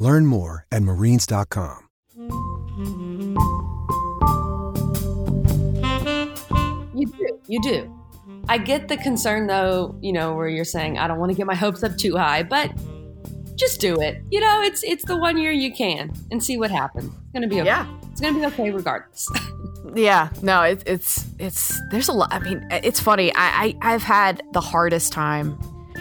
Learn more at marines.com. You do. You do. I get the concern though, you know, where you're saying I don't want to get my hopes up too high, but just do it. You know, it's it's the one year you can and see what happens. It's gonna be okay. Yeah. It's gonna be okay regardless. Yeah, no, it, it's it's there's a lot. I mean, it's funny. I, I I've had the hardest time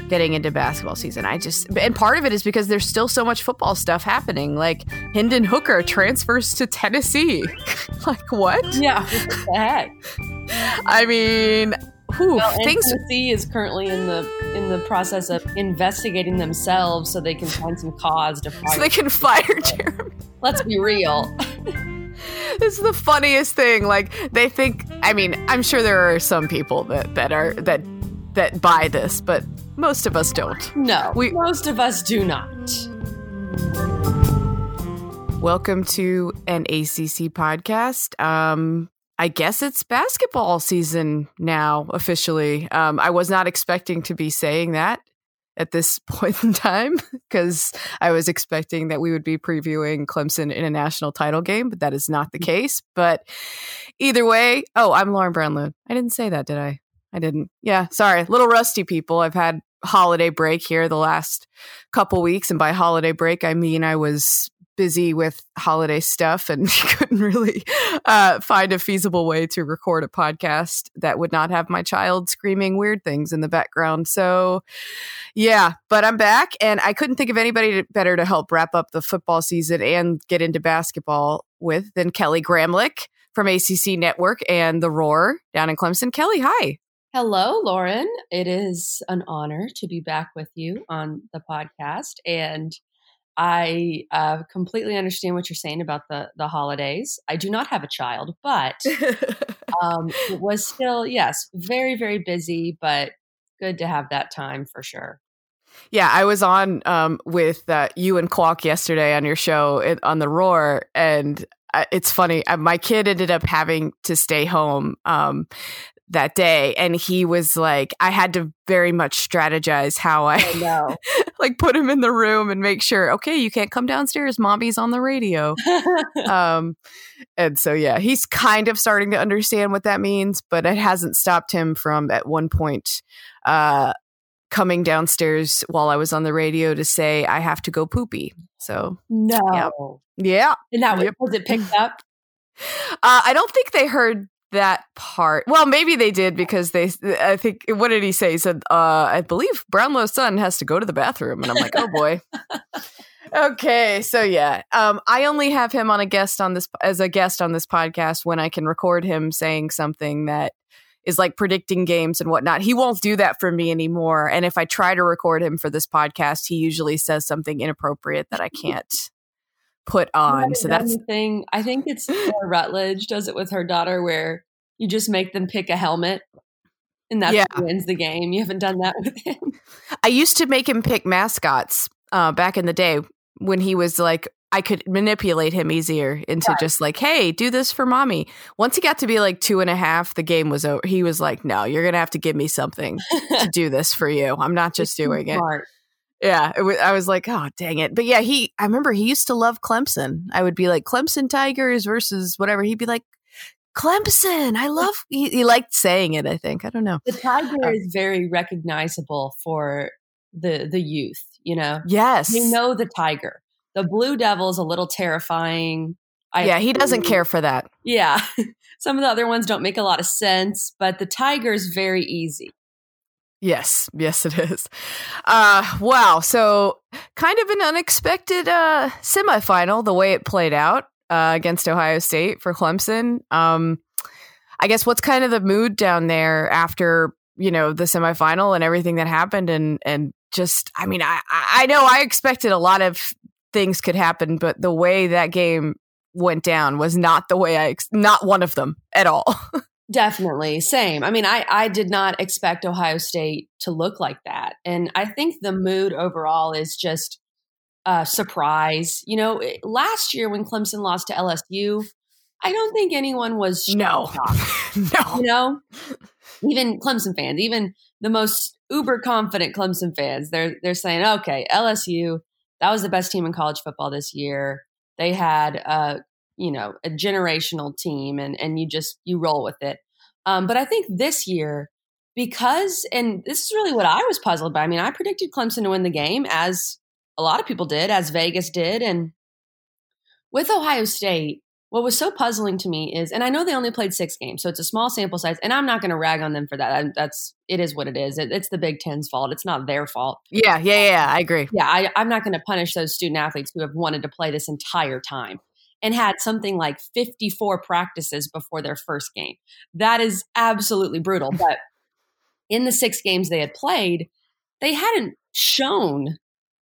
getting into basketball season. I just and part of it is because there's still so much football stuff happening. Like Hendon Hooker transfers to Tennessee. like what? yeah. What the heck? I mean, who Well, things. Tennessee is currently in the in the process of investigating themselves so they can find some cause to fire. So they can fire Jeremy. Let's be real. This is the funniest thing. Like they think. I mean, I'm sure there are some people that that are that that buy this, but most of us don't. No, We- most of us do not. Welcome to an ACC podcast. Um, I guess it's basketball season now officially. Um, I was not expecting to be saying that at this point in time because I was expecting that we would be previewing Clemson in a national title game, but that is not the case. But either way, oh, I'm Lauren Brownlow. I didn't say that, did I? I didn't. Yeah, sorry. Little rusty people. I've had holiday break here the last couple weeks, and by holiday break, I mean I was busy with holiday stuff and couldn't really uh, find a feasible way to record a podcast that would not have my child screaming weird things in the background. So, yeah, but I'm back and I couldn't think of anybody better to help wrap up the football season and get into basketball with than Kelly Gramlich from ACC Network and The Roar down in Clemson. Kelly, hi. Hello, Lauren. It is an honor to be back with you on the podcast, and I uh, completely understand what you're saying about the the holidays. I do not have a child, but um, it was still yes, very very busy, but good to have that time for sure. Yeah, I was on um, with uh, you and Qualk yesterday on your show it, on the Roar, and uh, it's funny. Uh, my kid ended up having to stay home um, that day, and he was like, I had to very much strategize how I I know. like put him in the room and make sure. Okay, you can't come downstairs. Mommy's on the radio. um, and so yeah, he's kind of starting to understand what that means, but it hasn't stopped him from at one point uh, coming downstairs while I was on the radio to say I have to go poopy. So no, Yep. yeah, and that Yep. was it picked up. uh, I don't think they heard that part. Well, maybe they did because they. I think what did he say? He said, uh, "I believe Brownlow's son has to go to the bathroom," and I'm like, "Oh boy." okay, so yeah, um, I only have him on a guest on this as a guest on this podcast when I can record him saying something that is like predicting games and whatnot. He won't do that for me anymore. And if I try to record him for this podcast, he usually says something inappropriate that I can't put on. So that's thing. I think it's Sarah Rutledge does it with her daughter, where you just make them pick a helmet, and that Yeah. wins the game. You haven't done that with him. I used to make him pick mascots uh, back in the day when he was like, I could manipulate him easier into just like, hey, do this for mommy. Once he got to be like two and a half, the game was over. He was like, no, you're going to have to give me something to do this for you. I'm not just doing it. Smart. Yeah. It wa- I was like, oh, dang it. But yeah, he, I remember he used to love Clemson. I would be like, Clemson Tigers versus whatever. He'd be like, Clemson. I love, he, he liked saying it, I think. I don't know. The tiger Uh, is very recognizable for the the youth. You know, Yes. they know the tiger. The blue devil's a little terrifying. I yeah, he doesn't care for that. Yeah, some of the other ones don't make a lot of sense, but the tiger's very easy. Yes, yes, it is. Uh, wow. So, kind of an unexpected uh, semifinal, the way it played out uh, against Ohio State for Clemson. Um, I guess what's kind of the mood down there after you know the semifinal and everything that happened, and and just, I mean, I I know I expected a lot of things could happen, but the way that game went down was not the way I, ex- not one of them at all. Definitely. Same. I mean, I, I did not expect Ohio State to look like that. And I think the mood overall is just a surprise. You know, eh, last year when Clemson lost to LSU, I don't think anyone was no, no. You know, even Clemson fans, even the most uber confident Clemson fans, they're they're saying, okay, LSU, that was the best team in college football this year. They had a you know a generational team, and and you just you roll with it. Um, but I think this year, because and this is really what I was puzzled by. I mean, I predicted Clemson to win the game, as a lot of people did, as Vegas did, and with Ohio State what was so puzzling to me is, and I know they only played six games, so it's a small sample size, and I'm not going to rag on them for that. That's it is what it is. It, it's the Big Ten's fault. It's not their fault. Yeah, yeah, yeah. I agree. Yeah, I, I'm not going to punish those student athletes who have wanted to play this entire time and had something like 54 practices before their first game. That is absolutely brutal. But in the six games they had played, they hadn't shown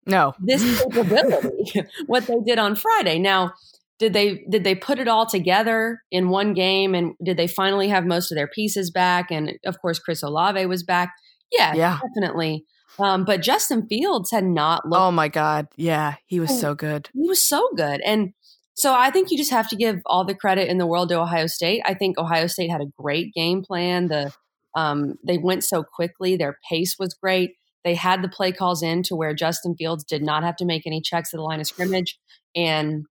no this capability what they did on Friday. Now did they did they put it all together in one game and did they finally have most of their pieces back and of course chris olave was back yeah, yeah. definitely um, but justin fields had not looked oh my god yeah he was so good he was so good and so i think you just have to give all the credit in the world to ohio state i think ohio state had a great game plan the um, they went so quickly their pace was great they had the play calls in to where justin fields did not have to make any checks at the line of scrimmage and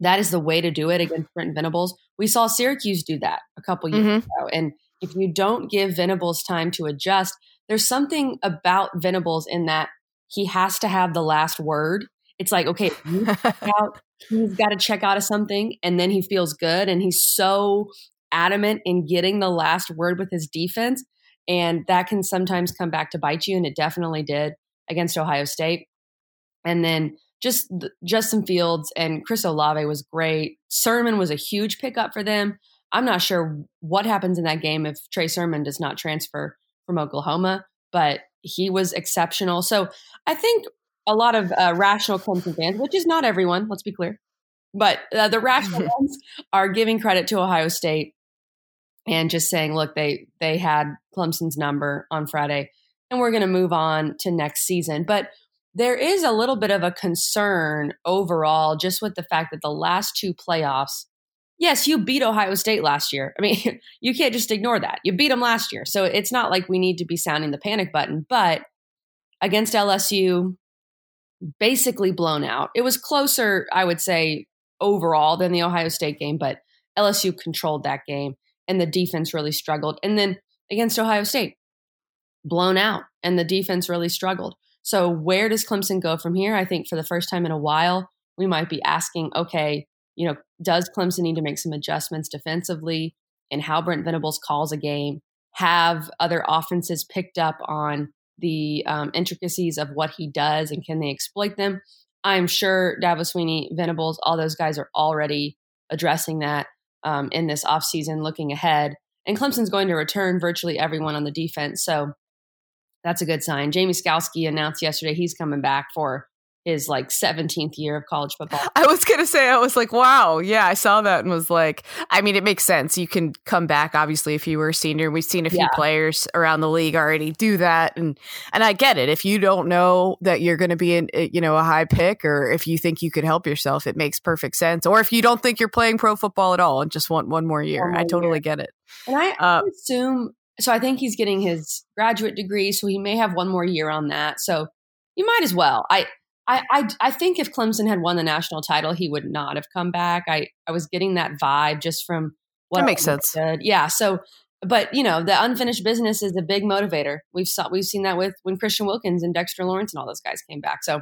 that is the way to do it against Brent Venables. We saw Syracuse do that a couple years mm-hmm. ago. And if you don't give Venables time to adjust, there's something about Venables in that he has to have the last word. It's like, okay, out, he's got to check out of something and then he feels good. And he's so adamant in getting the last word with his defense. And that can sometimes come back to bite you. And it definitely did against Ohio State. And then just Justin Fields and Chris Olave was great. Sermon was a huge pickup for them. I'm not sure what happens in that game if Trey Sermon does not transfer from Oklahoma, but he was exceptional. So I think a lot of uh, rational Clemson fans, which is not everyone, let's be clear, but uh, the rational ones are giving credit to Ohio State and just saying, look, they they had Clemson's number on Friday, and we're going to move on to next season. But there is a little bit of a concern overall just with the fact that the last two playoffs yes you beat ohio state last year. I mean you can't just ignore that. You beat them last year. So it's not like we need to be sounding the panic button but against lsu basically blown out it was closer i would say overall than the ohio state game but lsu controlled that game and the defense really struggled and then against ohio state blown out and the defense really struggled so, where does Clemson go from here? I think for the first time in a while, we might be asking, okay, you know, does Clemson need to make some adjustments defensively in how Brent Venables calls a game? Have other offenses picked up on the um, intricacies of what he does and can they exploit them? I'm sure Dabo Swinney, Venables, all those guys are already addressing that um, in this offseason, looking ahead. And Clemson's going to return virtually everyone on the defense. So that's a good sign. Jamie Skalski announced yesterday he's coming back for his like 17th year of college football. I was going to say, I was like, wow. Yeah, I saw that and was like, I mean, it makes sense. You can come back, obviously, if you were a senior. We've seen a few yeah. players around the league already do that. And, and I get it. If you don't know that you're going to be in, eh, you know, a high pick or if you think you could help yourself, it makes perfect sense. Or if you don't think you're playing pro football at all and just want one more year, one I totally year. get it. And I, uh, I assume so I think he's getting his graduate degree, so he may have one more year on that. So you might as well. I, I, I, I think if Clemson had won the national title, he would not have come back. I, I was getting that vibe just from what that makes sense. Did. Yeah. So, but you know, the unfinished business is a big motivator. We've saw we've seen that with when Christian Wilkins and Dexter Lawrence and all those guys came back. So,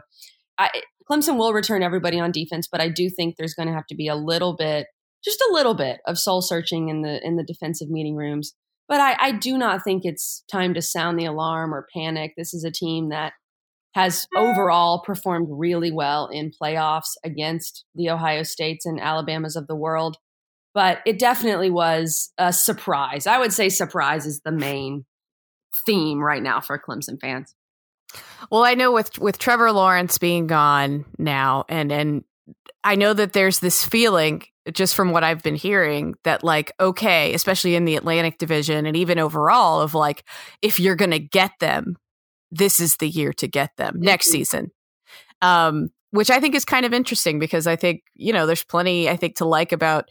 I, Clemson will return everybody on defense, but I do think there's going to have to be a little bit, just a little bit of soul searching in the in the defensive meeting rooms but I, I do not think it's time to sound the alarm or panic. This is a team that has mm. overall performed really well in playoffs against the Ohio States and Alabamas of the world. But it definitely was a surprise. I would say surprise is the main theme right now for Clemson fans. Well, I know with with Trevor Lawrence being gone now, and and I know that there's this feeling just from what I've been hearing that like okay, especially in the Atlantic division and even overall of like if you're going to get them, this is the year to get them next mm-hmm. season. Um which I think is kind of interesting because I think, you know, there's plenty I think to like about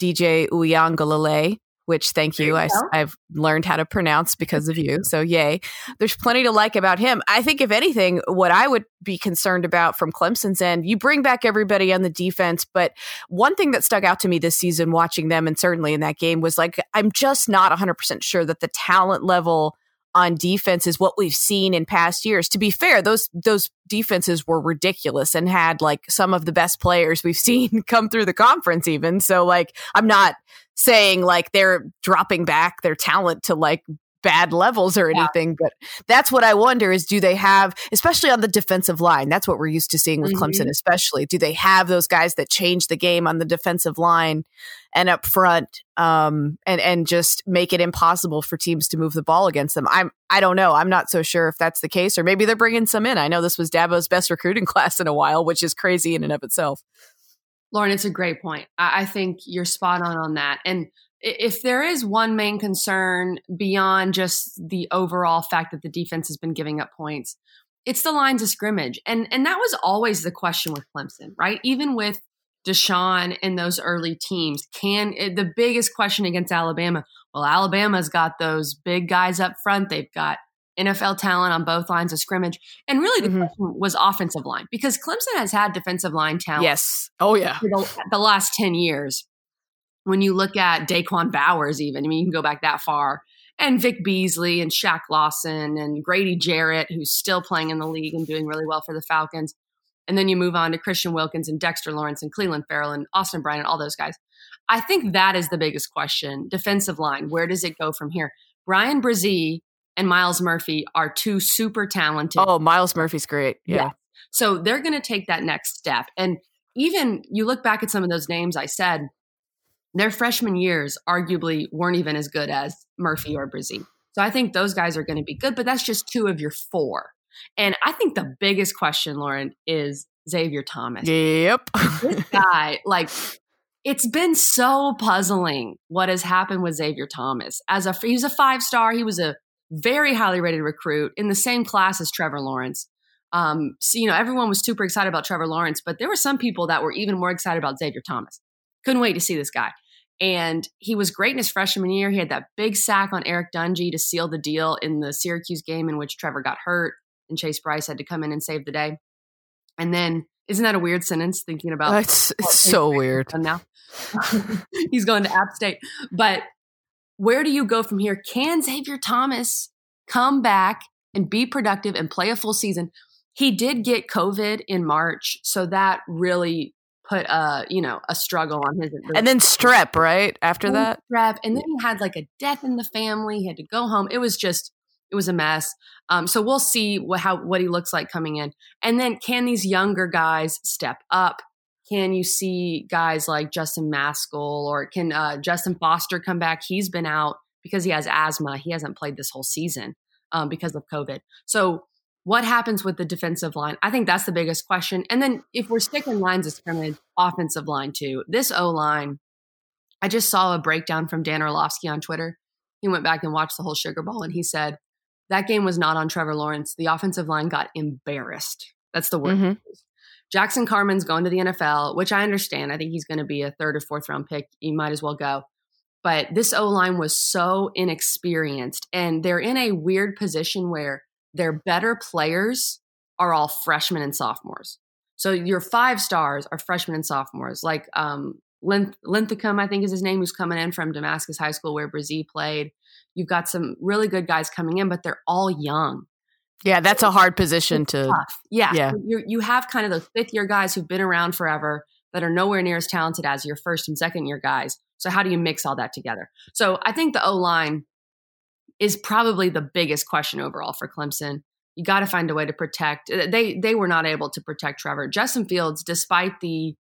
DJ Uiagalelei which thank you, you I, have learned how to pronounce because of you. So, yay. There's plenty to like about him. I think, if anything, what I would be concerned about from Clemson's end, you bring back everybody on the defense. But one thing that stuck out to me this season watching them, and certainly in that game, was like, I'm just not 100% sure that the talent level on defense is what we've seen in past years. To be fair, those those defenses were ridiculous and had like some of the best players we've seen come through the conference even. So like I'm not saying like they're dropping back their talent to like bad levels or anything. Yeah. But that's what I wonder is do they have, especially on the defensive line? That's what we're used to seeing with mm-hmm. Clemson, especially. Do they have those guys that change the game on the defensive line and up front, um, and and just make it impossible for teams to move the ball against them? I'm I don't know. I'm not so sure if that's the case, or maybe they're bringing some in. I know this was Dabo's best recruiting class in a while, which is crazy in and of itself. Lauren, it's a great point. I, I think you're spot on on that, and if there is one main concern beyond just the overall fact that the defense has been giving up points, it's the lines of scrimmage. And and that was always the question with Clemson, right? Even with Deshaun and those early teams, can eh, the biggest question against Alabama? Well, Alabama's got those big guys up front. They've got NFL talent on both lines of scrimmage. And really, the mm-hmm. question was offensive line because Clemson has had defensive line talent. Yes. Oh, yeah. The, the, last 10 years when you look at Da'Quan Bowers, even, I mean, you can go back that far, and Vic Beasley and Shaq Lawson and Grady Jarrett, who's still playing in the league and doing really well for the Falcons. And then you move on to Christian Wilkins and Dexter Lawrence and Clelin Ferrell and Austin Bryant and all those guys. I think that is the biggest question. Defensive line, where does it go from here? Bryan Bresee and Myles Murphy are two super talented. Oh, Myles Murphy's great. Yeah. yeah. So they're going to take that next step. And even you look back at some of those names I said, their freshman years arguably weren't even as good as Murphy or Bresee. So I think those guys are going to be good, but that's just two of your four. And I think the biggest question, Lauren, is Xavier Thomas. Yep. this guy, like, it's been so puzzling what has happened with Xavier Thomas. As a he was a five star, he was a very highly rated recruit in the same class as Trevor Lawrence. Um, so you know, everyone was super excited about Trevor Lawrence, but there were some people that were even more excited about Xavier Thomas. Couldn't wait to see this guy. And he was great in his freshman year. He had that big sack on Eric Dungey to seal the deal in the Syracuse game in which Trevor got hurt and Chase Brice had to come in and save the day. And then, isn't that a weird sentence thinking about? It's, it's so weird. Now he's going to App State. But where do you go from here? Can Xavier Thomas come back and be productive and play a full season? He did get COVID in March, so that really put a you know a struggle on his and then strep right? After that? strep and then he had like a death in the family. He had to go home. It was just it was a mess. Um, so we'll see what how what he looks like coming in. And then can these younger guys step up? Can you see guys like justin mascoll or can uh, justin foster come back? He's been out because he has asthma. He hasn't played this whole season um, because of covid. So what happens with the defensive line? I think that's the biggest question. And then if we're sticking lines of scrimmage, offensive line too. This O line, I just saw a breakdown from Dan Orlovsky on Twitter. He went back and watched the whole Sugar Bowl and he said that game was not on Trevor Lawrence. The offensive line got embarrassed. That's the word. Mm-hmm. Jackson Carman's going to the NFL, which I understand. I think he's going to be a third or fourth round pick. He might as well go. But this O line was so inexperienced, and they're in a weird position where their better players are all freshmen and sophomores. So your five stars are freshmen and sophomores, like um, Linthicum, I think is his name, who's coming in from Damascus High School where Bresee played. You've got some really good guys coming in, but they're all young. Yeah, that's a hard position it's to. Tough. Yeah, yeah. you you have kind of those fifth year guys who've been around forever that are nowhere near as talented as your first and second year guys. So how do you mix all that together? So I think the O line is probably the biggest question overall for Clemson. You got to find a way to protect. Uh, they they were not able to protect Trevor. Justin Fields, despite the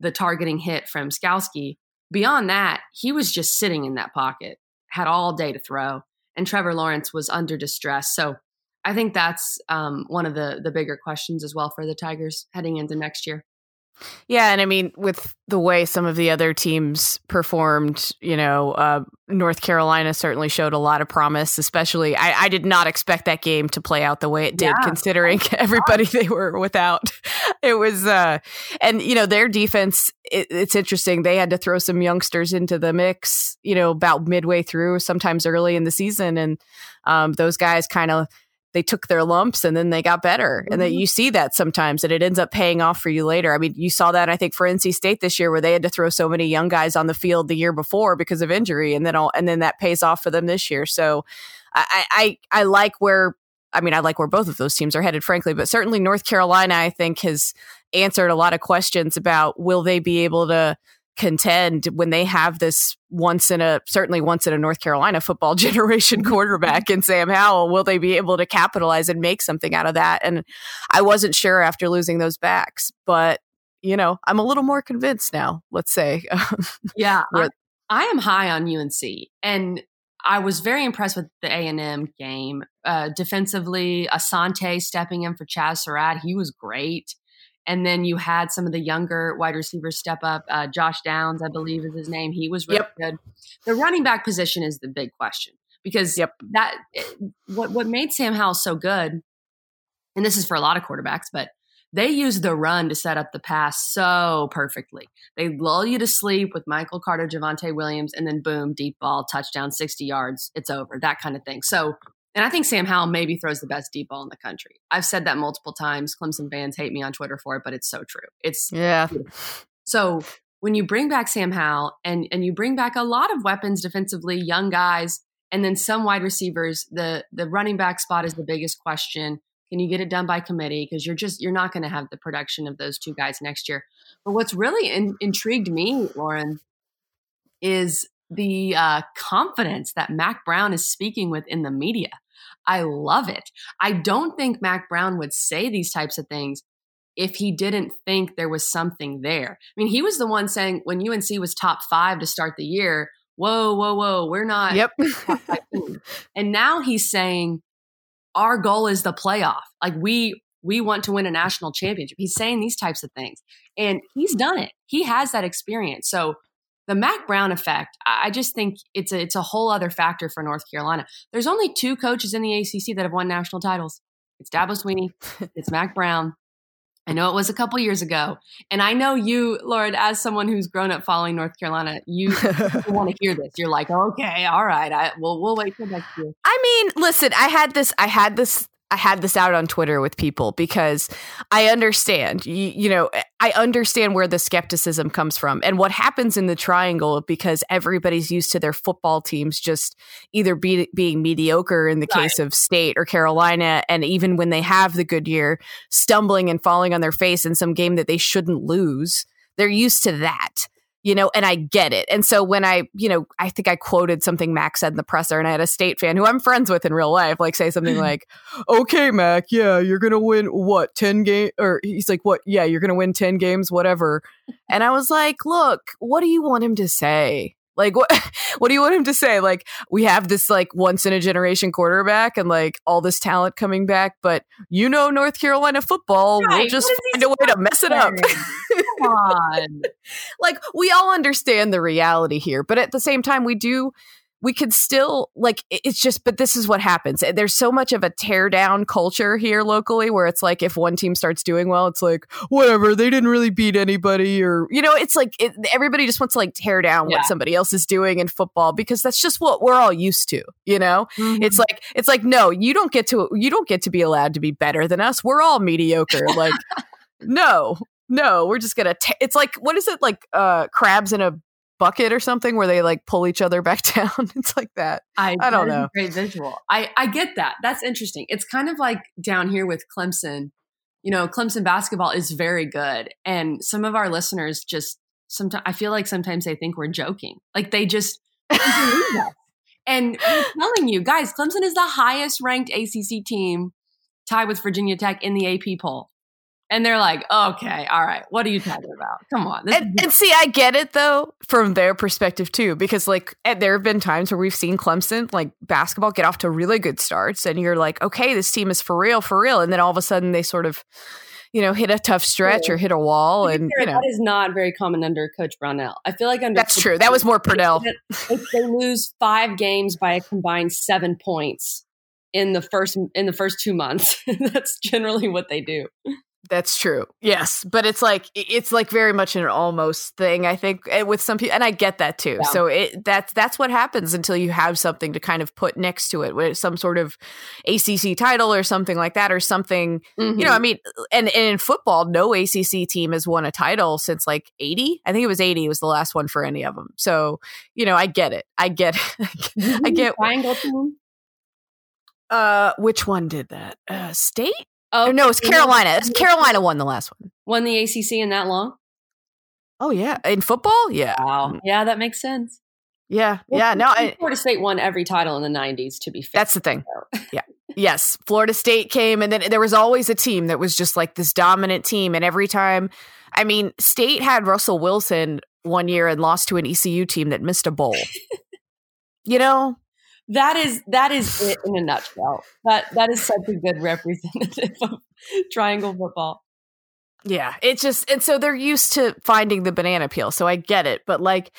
the targeting hit from Skalski, beyond that, he was just sitting in that pocket, had all day to throw, and Trevor Lawrence was under distress. So I think that's um, one of the the bigger questions as well for the Tigers heading into next year. Yeah, and I mean, with the way some of the other teams performed, you know, uh, North Carolina certainly showed a lot of promise. Especially, I, I, did not expect that game to play out the way it did, yeah. considering everybody they were without. It was, uh, and you know, their defense. It, it's interesting. They had to throw some youngsters into the mix, you know, about midway through, sometimes early in the season, and um, those guys kind of they took their lumps and then they got better. Mm-hmm. And that you see that sometimes and it ends up paying off for you later. I mean, you saw that I think for NC State this year where they had to throw so many young guys on the field the year before because of injury and then all, and then that pays off for them this year. So I I I like where I mean, I like where both of those teams are headed, frankly, but certainly North Carolina, I think, has answered a lot of questions about will they be able to contend when they have this once in a certainly once in a North Carolina football generation mm-hmm. quarterback in Sam Howell. Will they be able to capitalize and make something out of that? And I wasn't sure after losing those backs, but you know, I'm a little more convinced now. Let's say, yeah, I, I, am high on UNC, and I was very impressed with the A and M game uh, defensively. Asante stepping in for Chazz Surratt, he was great. And then you had some of the younger wide receivers step up. Uh, Josh Downs, I believe, is his name. He was really yep. good. The running back position is the big question because yep. that eh, what what made Sam Howell so good, and this is for a lot of quarterbacks, but they use the run to set up the pass so perfectly. They lull you to sleep with Michael Carter, Javonte Williams, and then boom, deep ball, touchdown, 60 yards, it's over, that kind of thing. So and I think Sam Howell maybe throws the best deep ball in the country. I've said that multiple times. Clemson fans hate me on Twitter for it, but it's so true. It's yeah. So when you bring back Sam Howell and and you bring back a lot of weapons defensively, young guys, and then some wide receivers, the the running back spot is the biggest question. Can you get it done by committee? Because you're just you're not going to have the production of those two guys next year. But what's really in, intrigued me, Lauren, is the uh, confidence that Mack Brown is speaking with in the media. I love it. I don't think Mack Brown would say these types of things if he didn't think there was something there. I mean, he was the one saying when UNC was top five to start the year, whoa, whoa, whoa, we're not. Yep. and now he's saying our goal is the playoff. Like we we want to win a national championship. He's saying these types of things. And he's done it. He has that experience. So the Mack Brown effect, I just think it's a, it's a whole other factor for North Carolina. There's only two coaches in the ACC that have won national titles. It's Dabo Swinney, it's Mack Brown. I know it was a couple years ago, and I know you, Lauren, as someone who's grown up following North Carolina, you want to hear this. You're like, okay, all right, I, we'll we'll wait till next year. I mean, listen, I had this, I had this I had this out on Twitter with people because I understand, you, you, know, I understand where the skepticism comes from and what happens in the triangle because everybody's used to their football teams just either be, being mediocre in the right. case of state or Carolina. And even when they have the good year, stumbling and falling on their face in some game that they shouldn't lose. They're used to that you know, and I get it. And so when I, you know, I think I quoted something Mack said in the presser, and I had a state fan who I'm friends with in real life, like say something mm-hmm. like, "Okay, Mack, yeah, you're gonna win what ten game?" Or he's like, "What? Yeah, you're gonna win ten games, whatever." And I was like, "Look, what do you want him to say?" Like what what do you want him to say? Like we have this like once in a generation quarterback and like all this talent coming back, but you know North Carolina football, right. we'll just find a way to mess it up. Come on. like we all understand the reality here, but at the same time we do we could still like it's just but this is what happens there's so much of a tear down culture here locally where it's like if one team starts doing well it's like whatever they didn't really beat anybody or you know it's like it, everybody just wants to like tear down yeah. what somebody else is doing in football because that's just what we're all used to you know mm-hmm. it's like it's like no you don't get to you don't get to be allowed to be better than us we're all mediocre like no no we're just gonna t- it's like what is it like uh crabs in a bucket or something where they like pull each other back down. it's like that. I, I don't know. Great visual. I, I get that. That's interesting. It's kind of like down here with Clemson. You know, Clemson basketball is very good. And some of our listeners just sometimes I feel like sometimes they think we're joking. Like they just And I'm telling you, guys, Clemson is the highest ranked ACC team, tied with Virginia Tech in the AP poll. And they're like, okay, all right, what are you talking about? Come on. And, and, see, I get it though from their perspective too, because like eh, there have been times where we've seen Clemson like basketball get off to really good starts, and you're like, okay, this team is for real, for real, and then all of a sudden they sort of, you know, hit a tough stretch or hit a wall, and you know that is not very common under Coach Brownell. I feel like under that's Coach true. That was more Purnell. If they lose five games by a combined seven points in the first in the first two months, that's generally what they do. That's true. Yes, but it's like it's like very much an almost thing. I think eh, with some people, and I get that too. Yeah. So it that's that's what happens until you have something to kind of put next to it, with some sort of ACC title or something like that, or something. Mm-hmm. You know, I mm-hmm. mean, and, and in football, no ACC team has won a title since like eighty. I think it was eighty was the last one for any of them. So you know, I get it. I get. It. I get. Triangle team. Uh, which one did that? Uh, state. Oh no, it's Carolina. It's Carolina won the last one. Won the ACC in that long? Oh yeah, in football, yeah. Wow, yeah, that makes sense. Yeah, well, yeah. No, I, Florida State won every title in the '90s. To be fair, that's the thing. yeah, yes. Florida State came, and then there was always a team that was just like this dominant team, and every time, I mean, State had Russell Wilson one year and lost to an ECU team that missed a bowl. you know, that is that is it in a nutshell. That that is such a good representative of triangle football. Yeah, it's just and so they're used to finding the banana peel, so I get it. But like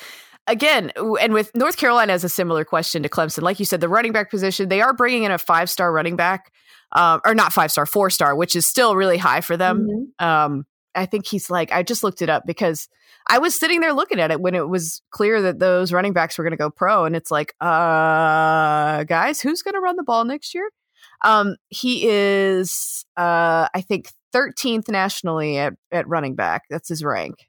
again, and with North Carolina has a similar question to Clemson. Like you said, the running back position, they are bringing in a five star running back, um, or not five star, four star, which is still really high for them. Mm-hmm. Um, I think he's like I just looked it up because I was sitting there looking at it when it was clear that those running backs were going to go pro, and it's like, uh, guys, who's going to run the ball next year? Um, he is, uh, I think, 13th nationally at, at running back. That's his rank,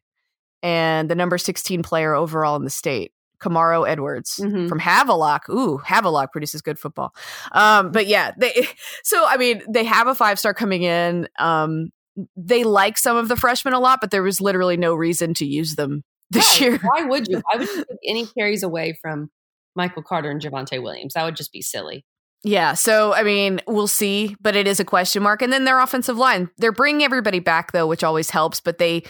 and the number 16 player overall in the state. Kamarro Edwards mm-hmm. from Havelock. Ooh, Havelock produces good football. Um, but yeah, they so I mean they have a five star coming in. Um, they like some of the freshmen a lot, but there was literally no reason to use them this year. Why would you? Why would you take any carries away from Michael Carter and Javonte Williams? That would just be silly. Yeah, so I mean, we'll see, but it is a question mark. And then their offensive line, they're bringing everybody back though, which always helps. But they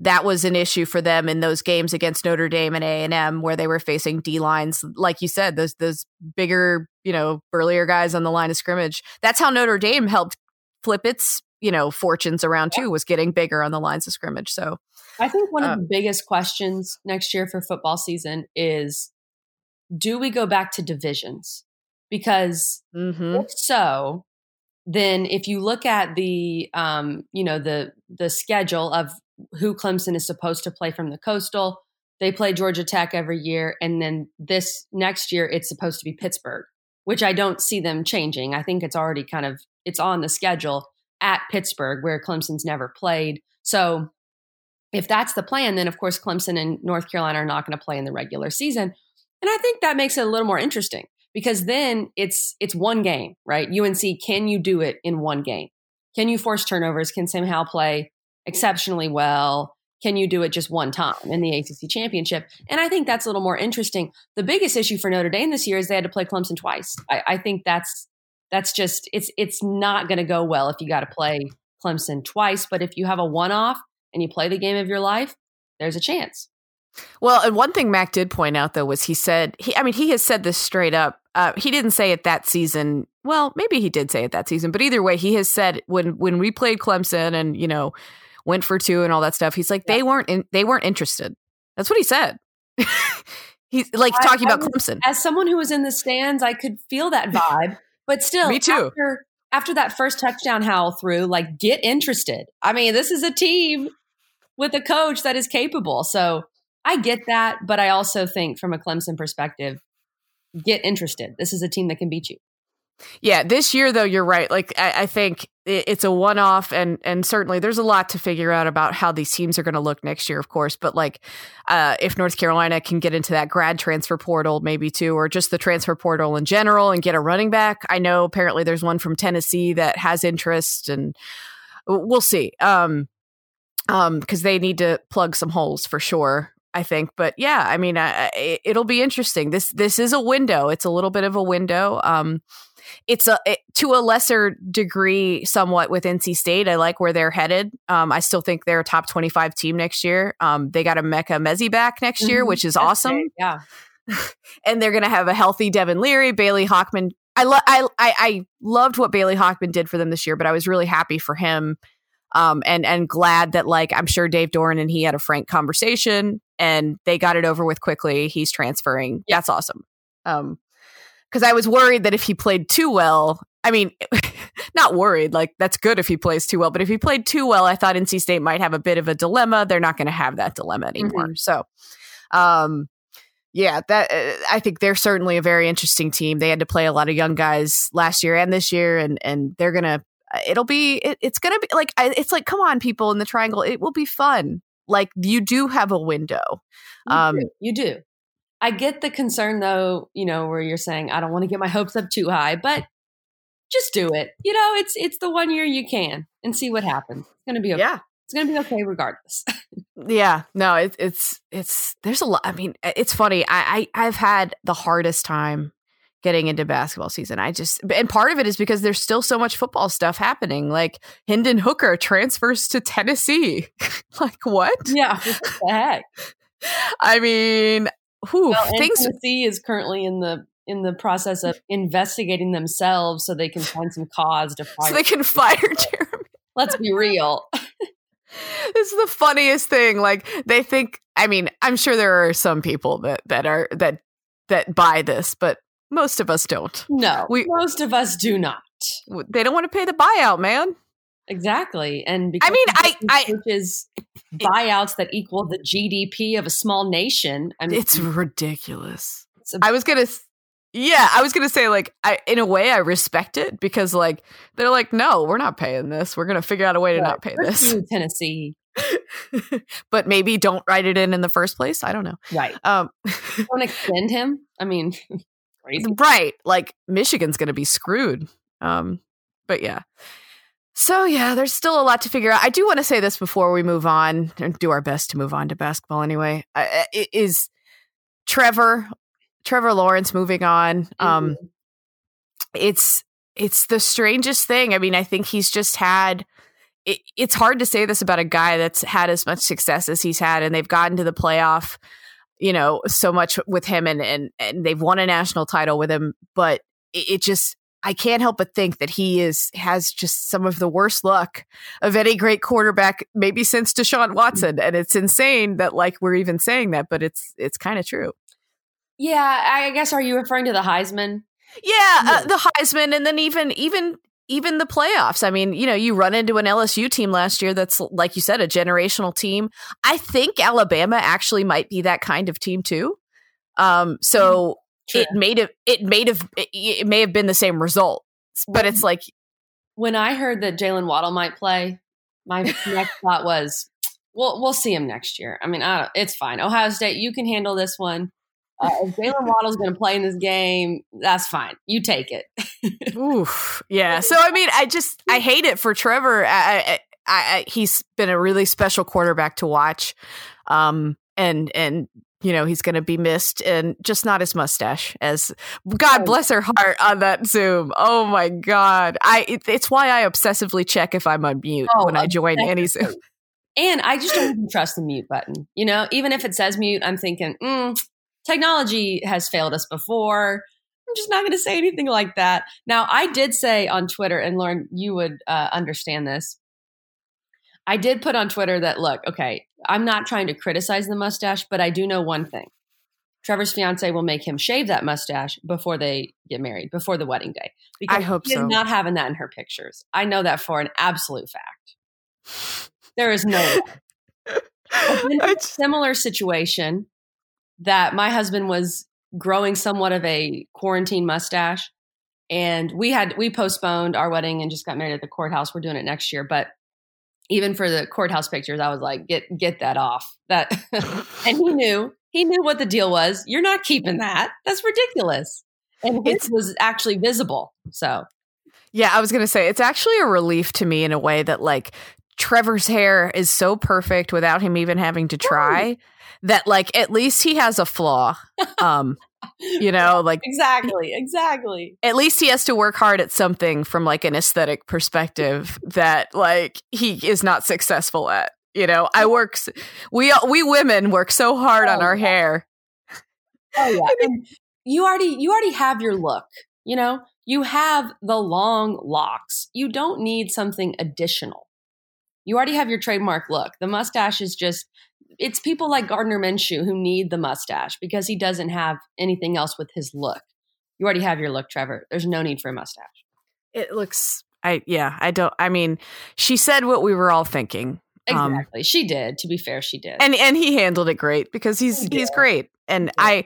that was an issue for them in those games against Notre Dame and A and M, where they were facing D lines, like you said, those those bigger, you know, burlier guys on the line of scrimmage. That's how Notre Dame helped flip its you know fortunes around too was getting bigger on the lines of scrimmage so i think one of um, the biggest questions next year for football season is do we go back to divisions? Because mm-hmm. if so then if you look at the um, you know the the schedule of who clemson is supposed to play from the coastal they play georgia tech every year and then this next year it's supposed to be pittsburgh which i don't see them changing. I think it's already kind of it's on the schedule at Pittsburgh, where Clemson's never played. So if that's the plan, then of course Clemson and North Carolina are not going to play in the regular season. And I think that makes it a little more interesting because then it's it's one game, right? UNC, can you do it in one game? Can you force turnovers? Can Sam Howell play exceptionally well? Can you do it just one time in the ACC championship? And I think that's a little more interesting. The biggest issue for Notre Dame this year is they had to play Clemson twice. I, I think that's that's just it's it's not going to go well if you got to play Clemson twice. But if you have a one off and you play the game of your life, there's a chance. Well, and one thing Mack did point out though was he said he I mean he has said this straight up. Uh, he didn't say it that season. Well, maybe he did say it that season, but either way, he has said when when we played Clemson and you know went for two and all that stuff. He's like yeah. they weren't in, they weren't interested. That's what he said. He's like talking I, about Clemson. As someone who was in the stands, I could feel that vibe. But still, me too. After, after that first touchdown Howell threw, like get interested. I mean, this is a team with a coach that is capable. So I get that, but I also think from a Clemson perspective, get interested. This is a team that can beat you. Yeah, this year though, you're right. Like I, I think it's a one-off, and and certainly there's a lot to figure out about how these teams are going to look next year, of course. But like, uh, if North Carolina can get into that grad transfer portal, maybe too, or just the transfer portal in general, and get a running back. I know apparently there's one from Tennessee that has interest, and we'll see. Um, um, because they need to plug some holes for sure I think. But yeah, I mean, uh, it'll be interesting. This this is a window. It's a little bit of a window. Um, it's a it, to a lesser degree, somewhat with NC State. I like where they're headed. Um, I still think they're a top twenty five team next year. Um, they got a Emeka Emezie back next mm-hmm. year, which is That's awesome. Great. Yeah, and they're going to have a healthy Devin Leary, Bailey Hockman. I, lo- I I I loved what Bailey Hockman did for them this year, but I was really happy for him um, and and glad that like I'm sure Dave Doeren and he had a frank conversation and they got it over with quickly. He's transferring. Yeah. That's awesome. Um, because I was worried that if he played too well, I mean, not worried. Like that's good if he plays too well, but if he played too well, I thought NC State might have a bit of a dilemma. They're not going to have that dilemma anymore. Mm-hmm. So, um, yeah, that uh, I think they're certainly a very interesting team. They had to play a lot of young guys last year and this year, and and they're gonna uh, it'll be it, it's gonna be like it's like come on people in the triangle it will be fun like you do have a window you um do. you do i get the concern though you know where you're saying i don't want to get my hopes up too high but just do it you know it's it's the one year you can and see what happens it's gonna be okay yeah it's gonna be okay regardless yeah no it, it's it's there's a lot i mean it's funny I, I i've had the hardest time getting into basketball season. I just and part of it is because there's still so much football stuff happening. Like Hendon Hooker transfers to Tennessee. like what? Yeah, what the heck? I mean, who well, things Tennessee is currently in the in the process of investigating themselves so they can find some cause to fire. So they can fire Jeremy. Let's be real. this is the funniest thing. Like they think. I mean, I'm sure there are some people that that are that that buy this, but most of us don't. No, we, most of us do not. They don't want to pay the buyout, man. Exactly, and because I mean, I, I is buyouts that equal the GDP of a small nation. I mean, it's ridiculous. It's a- I was gonna, yeah, I was gonna say like, I in a way I respect it because like they're like, no, we're not paying this. We're gonna figure out a way to not pay this. Tennessee, but maybe don't write it in in the first place. I don't know. Right. Um, don't extend him. I mean, crazy. Right. Like Michigan's going to be screwed. Um, but yeah. So yeah, there's still a lot to figure out. I do want to say this before we move on and do our best to move on to basketball anyway. Uh, is Trevor Trevor Lawrence moving on? Um, mm-hmm. it's it's the strangest thing. I mean, I think he's just had. It, it's hard to say this about a guy that's had as much success as he's had, and they've gotten to the playoff you know, so much with him and, and, and they've won a national title with him, but it, it just, I can't help but think that he is has just some of the worst luck of any great quarterback, maybe since Deshaun Watson. And it's insane that like we're even saying that, but it's it's kind of true. Yeah, I guess are you referring to the Heisman? Yeah, uh, the Heisman, and then even even even the playoffs. I mean, you know, you run into an LSU team last year that's, like you said, a generational team. I think Alabama actually might be that kind of team too. Um, so True. it made it it may have it, it, may have been the same result, but it's like when I heard that Jaylen Waddle might play, my next thought was, "Well, we'll see him next year." I mean, I it's fine. Ohio State, you can handle this one. Uh, if Jaylen Waddle's going to play in this game, that's fine. You take it. Oof. Yeah. So I mean, I just I hate it for Trevor. I, I, I, he's been a really special quarterback to watch, um, and and you know he's going to be missed, and just not his mustache. As God bless her heart on that Zoom. Oh my God, I it, it's why I obsessively check if I'm on mute oh, when I join any Zoom. And I just don't even trust the mute button. You know, even if it says mute, I'm thinking, mm, technology has failed us before. I'm just not going to say anything like that. Now, I did say on Twitter, and Lauren, you would uh, understand this. I did put on Twitter that, look, okay, I'm not trying to criticize the mustache, but I do know one thing. Trevor's fiance will make him shave that mustache before they get married, before the wedding day. Because I hope so. not having that in her pictures. I know that for an absolute fact. There is no similar situation that my husband was growing somewhat of a quarantine mustache and we had we postponed our wedding and just got married at the courthouse we're doing it next year but even for the courthouse pictures i was like get get that off. That and he knew he knew what the deal was. You're not keeping that. That's ridiculous. And it was actually visible so. Yeah i was going to say it's actually a relief to me in a way that like Trevor's hair is so perfect without him even having to try that like at least he has a flaw. Um you know, like exactly, exactly. At least he has to work hard at something from like an aesthetic perspective that like he is not successful at. You know, I work we we women work so hard oh, on our yeah. hair. Oh yeah. And you already you already have your look, you know? You have the long locks. You don't need something additional. You already have your trademark look. The mustache is just it's people like Gardner Minshew who need the mustache because he doesn't have anything else with his look. You already have your look, Trevor. There's no need for a mustache. It looks I yeah, I don't I mean, she said what we were all thinking. Um, exactly. Um, she did. To be fair, she did. And and he handled it great because he's he he's great. And I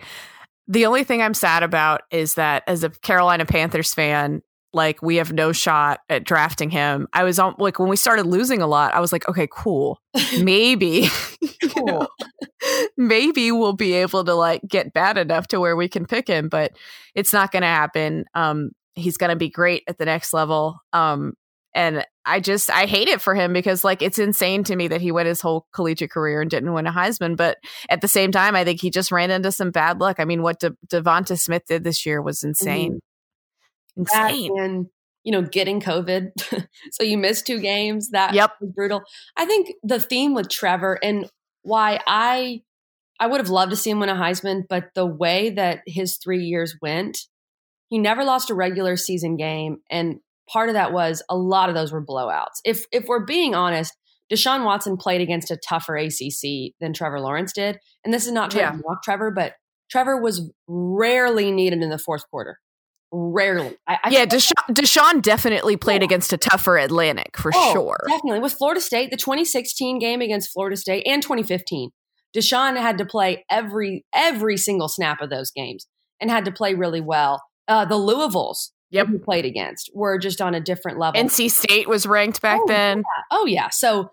the only thing I'm sad about is that as a Carolina Panthers fan, like we have no shot at drafting him. I was on like when we started losing a lot, I was like, okay, cool. Maybe cool. know, maybe we'll be able to like get bad enough to where we can pick him, but it's not going to happen. Um he's going to be great at the next level. Um and I just I hate it for him because like it's insane to me that he went his whole collegiate career and didn't win a Heisman. But at the same time, I think he just ran into some bad luck. I mean, what De- Devonta Smith did this year was insane. Mm-hmm. Insane. That and you know, getting COVID, so you missed two games. That yep. was brutal. I think the theme with Trevor and why I I would have loved to see him win a Heisman, but the way that his three years went, he never lost a regular season game, and part of that was a lot of those were blowouts. If if we're being honest, Deshaun Watson played against a tougher ACC than Trevor Lawrence did, and this is not trying yeah. to mock Trevor, but Trevor was rarely needed in the fourth quarter. Rarely. I, I yeah, Deshaun, Deshaun, definitely played yeah. against a tougher Atlantic for oh, sure. Definitely. With Florida State, the 2016 game against Florida State and 2015, Deshaun had to play every every single snap of those games and had to play really well. Uh, the Louisvilles, yep. we played against were just on a different level. NC State was ranked back oh, then. Yeah. Oh yeah. So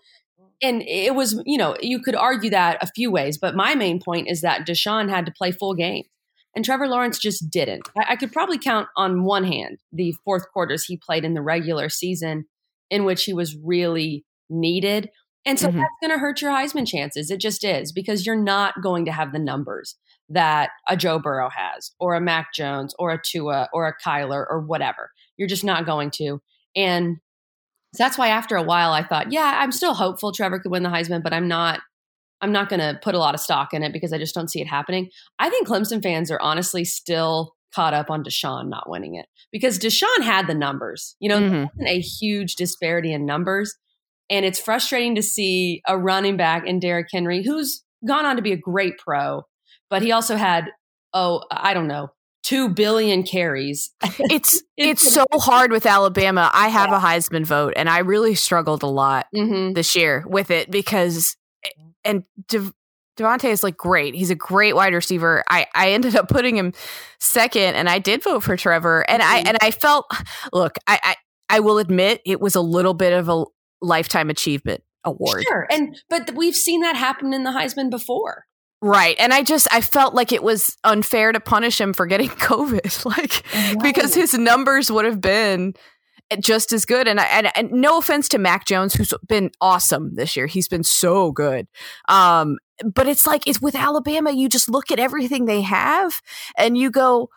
and it was, you know, you could argue that a few ways, but my main point is that Deshaun had to play full games. And Trevor Lawrence just didn't. I, I could probably count on one hand the fourth quarters he played in the regular season in which he was really needed. And so mm-hmm. that's going to hurt your Heisman chances. It just is because you're not going to have the numbers that a Joe Burrow has, or a Mac Jones, or a Tua, or a Kyler, or whatever. You're just not going to. And so that's why after a while I thought, yeah, I'm still hopeful Trevor could win the Heisman, but I'm not I'm not going to put a lot of stock in it because I just don't see it happening. I think Clemson fans are honestly still caught up on Deshaun not winning it because Deshaun had the numbers. You know, mm-hmm. a huge disparity in numbers. And it's frustrating to see a running back in Derrick Henry, who's gone on to be a great pro, but he also had oh I don't know two billion carries. It's it's so hard with Alabama. I have yeah. a Heisman vote, and I really struggled a lot mm-hmm. this year with it because and De- DeVonta is like great. He's a great wide receiver. I I ended up putting him second, and I did vote for Trevor, and mm-hmm. I and I felt look, I, I I will admit it was a little bit of a lifetime achievement award. Sure, and but we've seen that happen in the Heisman before. Right. And I just I felt like it was unfair to punish him for getting COVID. like right. because his numbers would have been just as good. And, I, and, and no offense to Mac Jones, who's been awesome this year. He's been so good. Um, but it's like it's with Alabama, you just look at everything they have and you go,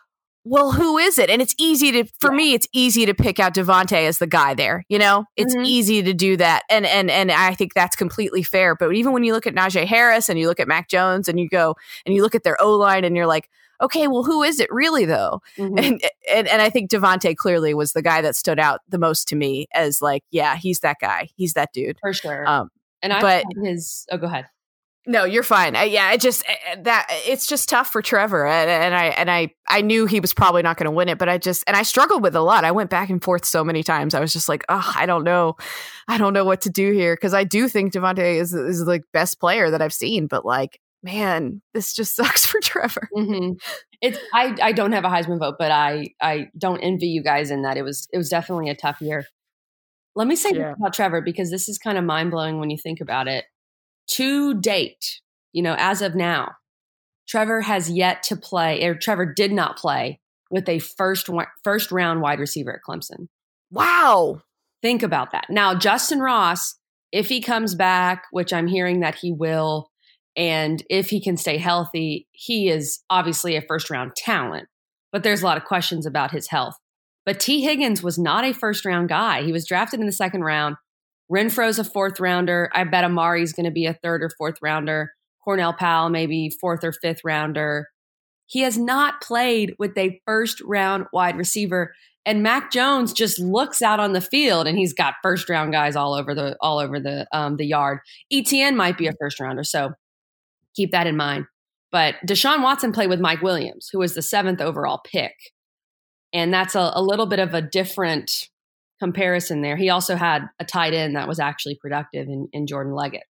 well, who is it? And it's easy to, for yeah. me, it's easy to pick out DeVonta as the guy there. You know, it's mm-hmm. easy to do that, and and and I think that's completely fair. But even when you look at Najee Harris and you look at Mac Jones and you go and you look at their O line and you're like, okay, well, who is it really though? Mm-hmm. And, and and I think DeVonta clearly was the guy that stood out the most to me as like, yeah, he's that guy, he's that dude for sure. Um, and I but his. Oh, go ahead. No, you're fine. I, yeah, it just that it's just tough for Trevor, and, and I and I I knew he was probably not going to win it, but I just and I struggled with a lot. I went back and forth so many times. I was just like, oh, I don't know, I don't know what to do here because I do think DeVonta is is the best player that I've seen, but like, man, this just sucks for Trevor. Mm-hmm. It's I I don't have a Heisman vote, but I I don't envy you guys in that it was it was definitely a tough year. Let me say yeah. about Trevor because this is kind of mind blowing when you think about it to date, you know, as of now, Trevor has yet to play, or Trevor did not play with a first first round wide receiver at Clemson. Wow. Think about that. Now, Justin Ross if he comes back, which I'm hearing that he will, and if he can stay healthy, he is obviously a first round talent. But there's a lot of questions about his health. But Tee Higgins was not a first round guy. He was drafted in the second round. Renfrow's a fourth rounder. I bet Amari's going to be a third or fourth rounder. Cornell Powell, maybe fourth or fifth rounder. He has not played with a first round wide receiver. And Mac Jones just looks out on the field and he's got first round guys all over the all over the um, the yard. Etienne might be a first rounder, so keep that in mind. But Deshaun Watson played with Mike Williams, who was the seventh overall pick, and that's a, a little bit of a different comparison there. He also had a tight end that was actually productive in, in Jordan Leggett.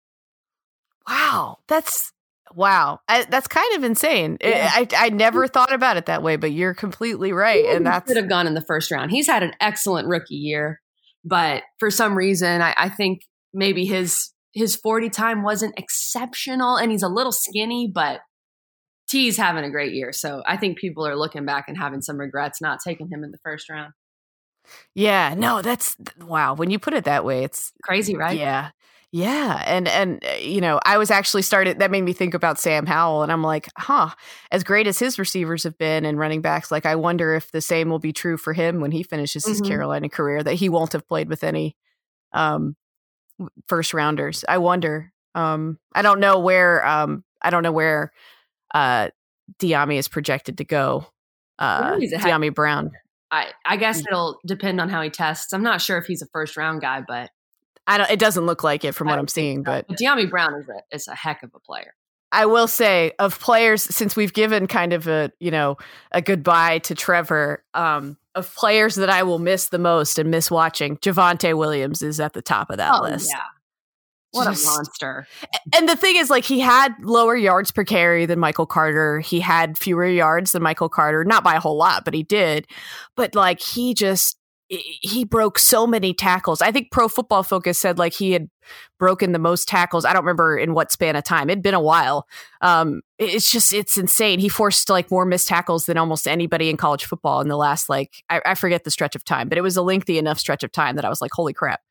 Wow, that's wow. I, that's kind of insane. Yeah. I I never mm-hmm. thought about it that way, but you're completely right, and that could have gone in the first round. He's had an excellent rookie year, but for some reason, I, I think maybe his his 40 time wasn't exceptional, and he's a little skinny, but Tee's having a great year. So I think people are looking back and having some regrets not taking him in the first round. Yeah, no, that's wow. When you put it that way, it's crazy, right? Yeah. Yeah, and and uh, you know, I was actually started that made me think about Sam Howell and I'm like, "Huh, as great as his receivers have been and running backs, like I wonder if the same will be true for him when he finishes his mm-hmm. Carolina career that he won't have played with any um first rounders. I wonder. Um I don't know where um I don't know where uh Dyami is projected to go. Uh Dyami Brown. I I guess it'll depend on how he tests. I'm not sure if he's a first round guy, but I don't. It doesn't look like it from what I'm seeing, but Dyami Brown is a is a heck of a player. I will say of players since we've given kind of a you know a goodbye to Trevor. Um, of players that I will miss the most and miss watching, Javonte Williams is at the top of that oh, list. Yeah. What Just, a monster. And the thing is, like, he had lower yards per carry than Michael Carter. He had fewer yards than Michael Carter, not by a whole lot, but he did. But, like, he just he broke so many tackles. I think Pro Football Focus said like he had broken the most tackles. I don't remember in what span of time. It'd been a while. Um, it's just it's insane. He forced like more missed tackles than almost anybody in college football in the last like I, I forget the stretch of time, but it was a lengthy enough stretch of time that I was like, holy crap.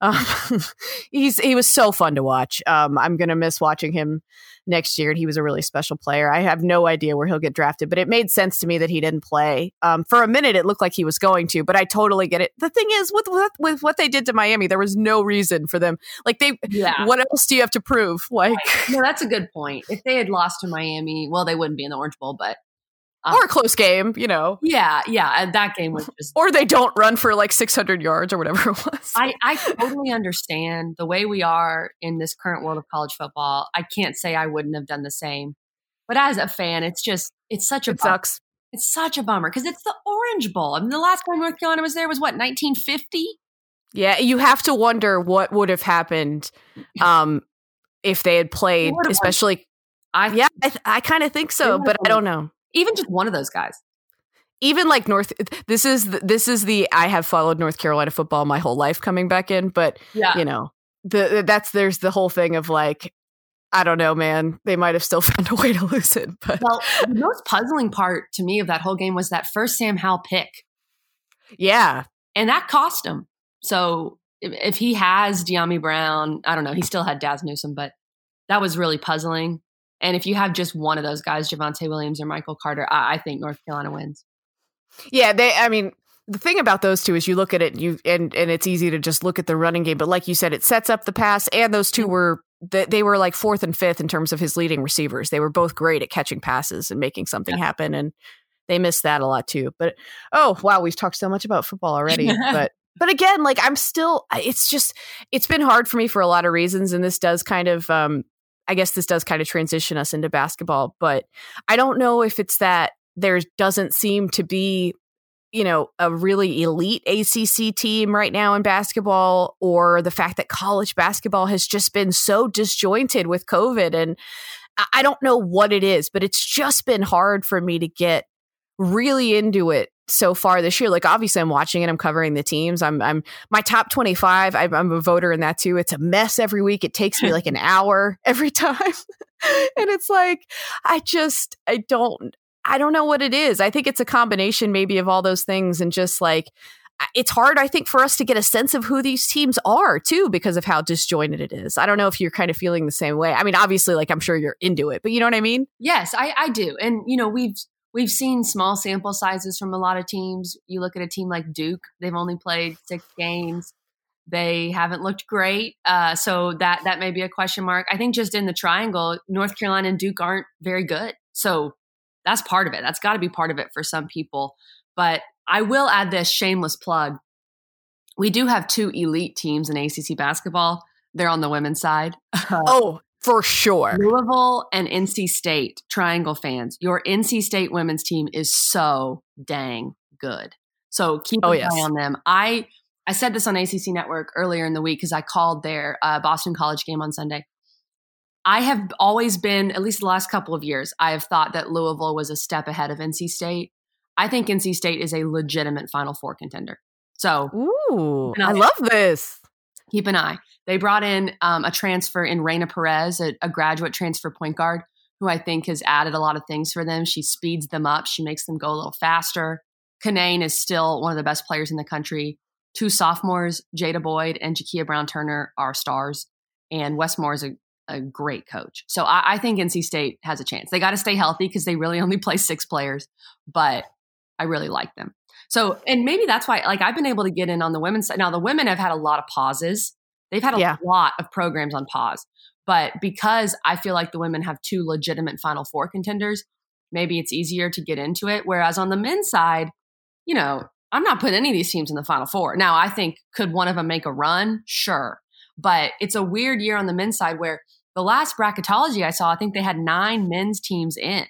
Um, he's he was so fun to watch. Um, I'm gonna miss watching him next year. And he was a really special player. I have no idea where he'll get drafted, but it made sense to me that he didn't play. Um, for a minute, it looked like he was going to, but I totally get it. The thing is, with, with, with what they did to Miami, there was no reason for them. Like they, yeah. what else do you have to prove? Like, right. no, that's a good point. If they had lost to Miami, well, they wouldn't be in the Orange Bowl, but um, or a close game, you know. Yeah, yeah. And that game was just. or they don't run for like 600 yards or whatever it was. I, I totally understand the way we are in this current world of college football. I can't say I wouldn't have done the same. But as a fan, it's just, it's such a it sucks. It's such a bummer because it's the Orange Bowl. I mean, the last time North Carolina was there was what, 1950? Yeah, you have to wonder what would have happened um, if they had played, especially. I, yeah, I, I kind of think so, but I don't know even just one of those guys even like north this is the, this is the i have followed north carolina football my whole life coming back in but yeah. you know the that's there's the whole thing of like i don't know man they might have still found a way to lose it but well the most puzzling part to me of that whole game was that first sam howell pick yeah and that cost him so if, if he has Dyami Brown, I don't know. He still had Dazz Newsome, but that was really puzzling. And if you have just one of those guys, Javonte Williams or Michael Carter, I, I think North Carolina wins. Yeah, they. I mean, the thing about those two is you look at it, and you and and it's easy to just look at the running game, but like you said, it sets up the pass, and those two were they, they were like fourth and fifth in terms of his leading receivers. They were both great at catching passes and making something yeah. happen, and they missed that a lot too. But oh wow, we've talked so much about football already, but. But again, like I'm still, it's just, it's been hard for me for a lot of reasons. And this does kind of um, I guess this does kind of transition us into basketball, but I don't know if it's that there doesn't seem to be, you know, a really elite ACC team right now in basketball, or the fact that college basketball has just been so disjointed with COVID. And I don't know what it is, but it's just been hard for me to get really into it so far this year. Like obviously I'm watching it, I'm covering the teams. I'm I'm my top 25. I'm, I'm a voter in that too. It's a mess every week. It takes me like an hour every time. and it's like I just I don't I don't know what it is. I think it's a combination maybe of all those things and just like it's hard, I think, for us to get a sense of who these teams are too, because of how disjointed it is. I don't know if you're kind of feeling the same way. I mean, obviously, like I'm sure you're into it, but you know what I mean? Yes, I, I do. And you know, we've we've seen small sample sizes from a lot of teams. You look at a team like Duke; they've only played six games. They haven't looked great, uh, so that that may be a question mark. I think just in the triangle, North Carolina and Duke aren't very good, so that's part of it. That's got to be part of it for some people. But I will add this shameless plug. We do have two elite teams in ACC basketball. They're on the women's side. oh, for sure. Louisville and NC State, Triangle fans, your NC State women's team is so dang good. So keep an oh, yes. eye on them. I I said this on ACC Network earlier in the week because I called their uh, Boston College game on Sunday. I have always been, at least the last couple of years, I have thought that Louisville was a step ahead of NC State. I think NC State is a legitimate Final Four contender. So, ooh, I love this. Keep an eye. They brought in um, a transfer in Raina Perez, a, a graduate transfer point guard, who I think has added a lot of things for them. She speeds them up. She makes them go a little faster. Cunane is still one of the best players in the country. Two sophomores, Jada Boyd and Jakia Brown Turner, are stars. And Wes Moore is a, a great coach. So I, I think NC State has a chance. They got to stay healthy because they really only play six players, but I really like them. So, and maybe that's why, like, I've been able to get in on the women's side. Now, the women have had a lot of pauses. They've had a yeah. lot of programs on pause. But because I feel like the women have two legitimate Final Four contenders, maybe it's easier to get into it. Whereas on the men's side, you know, I'm not putting any of these teams in the Final Four. Now, I think could one of them make a run? Sure. But it's a weird year on the men's side where the last bracketology I saw, I think they had nine men's teams in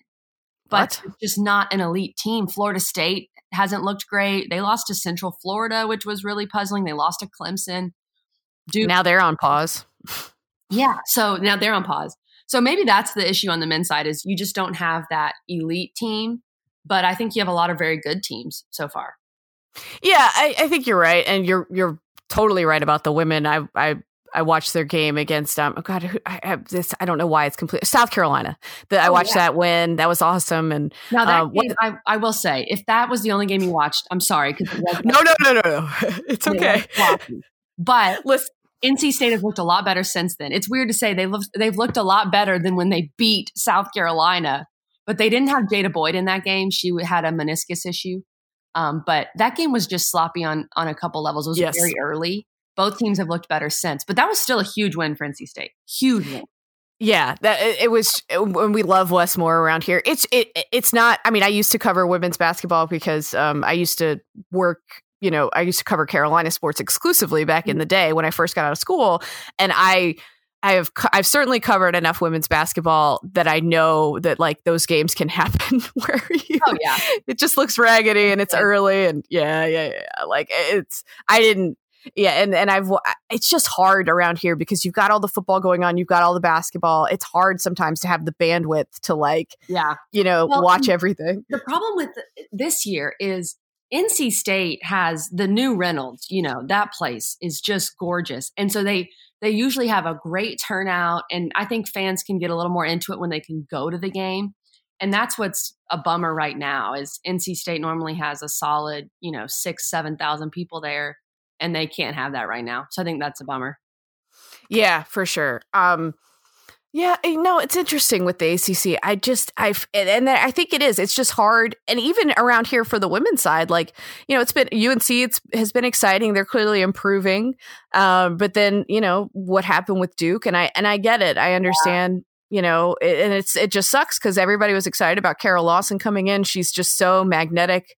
but just not an elite team. Florida State hasn't looked great. They lost to Central Florida, which was really puzzling. They lost to Clemson. Duke, now they're on pause. yeah, so now they're on pause. So maybe that's the issue on the men's side is you just don't have that elite team, but I think you have a lot of very good teams so far. Yeah, I, I think you're right, and you're you're totally right about the women. I I I watched their game against um oh god I have this I don't know why it's complete South Carolina. That I oh, watched yeah. that win. That was awesome. And now that uh, game, I, I will say if that was the only game you watched I'm sorry because no no no no no. It's okay. but listen. NC State has looked a lot better since then. It's weird to say they've looked, they've looked a lot better than when they beat South Carolina. But they didn't have Jada Boyd in that game. She had a meniscus issue. Um, but that game was just sloppy on on a couple levels. It was yes. very early both teams have looked better since, but that was still a huge win for NC State. Huge win. Yeah, that it was when we love Wes Moore around here. It's it it's not. I mean, I used to cover women's basketball because um, I used to work. You know, I used to cover Carolina sports exclusively back in the day when I first got out of school, and I I have I've certainly covered enough women's basketball that I know that like those games can happen where you, oh yeah it just looks raggedy and it's early and yeah yeah yeah like it's I didn't yeah and and i've it's just hard around here because you've got all the football going on you've got all the basketball. It's hard sometimes to have the bandwidth to like yeah. you know well, watch everything. the problem with this year is nc state has the new reynolds you know that place is just gorgeous. And so they they usually have a great turnout and i think fans can get a little more into it when they can go to the game. And that's what's a bummer right now is nc state normally has a solid you know six seven thousand people there and they can't have that right now. So I think that's a bummer. Yeah, for sure. Um, yeah, no, it's interesting with the ACC. I just, I've, and I think it is. It's just hard, and even around here for the women's side, like you know, it's been UNC. It's has been exciting. They're clearly improving, um, but then you know what happened with Duke, and I and I get it. I understand. Yeah. You know, and it's it just sucks because everybody was excited about Kara Lawson coming in. She's just so magnetic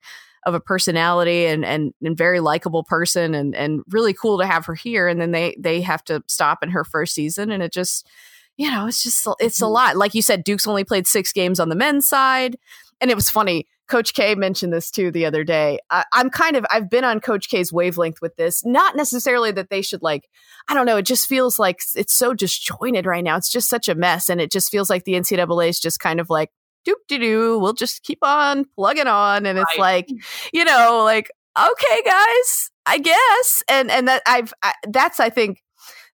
of a personality and and, and very likable person and and really cool to have her here. And then they they have to stop in her first season. And it just you know it's just it's a mm-hmm. lot. Like you said duke's only played six games on the men's side. And it was funny coach k mentioned this too the other day. I, i'm kind of i've been on coach k's wavelength with this. Not necessarily that they should like i don't know it just feels like it's so disjointed right now. It's just such a mess. And it just feels like the ncaa is just kind of like doop doo doo. We'll just keep on plugging on. And it's like, mm. you know, like, okay, guys, I guess. And, and that I've, I, that's, I think,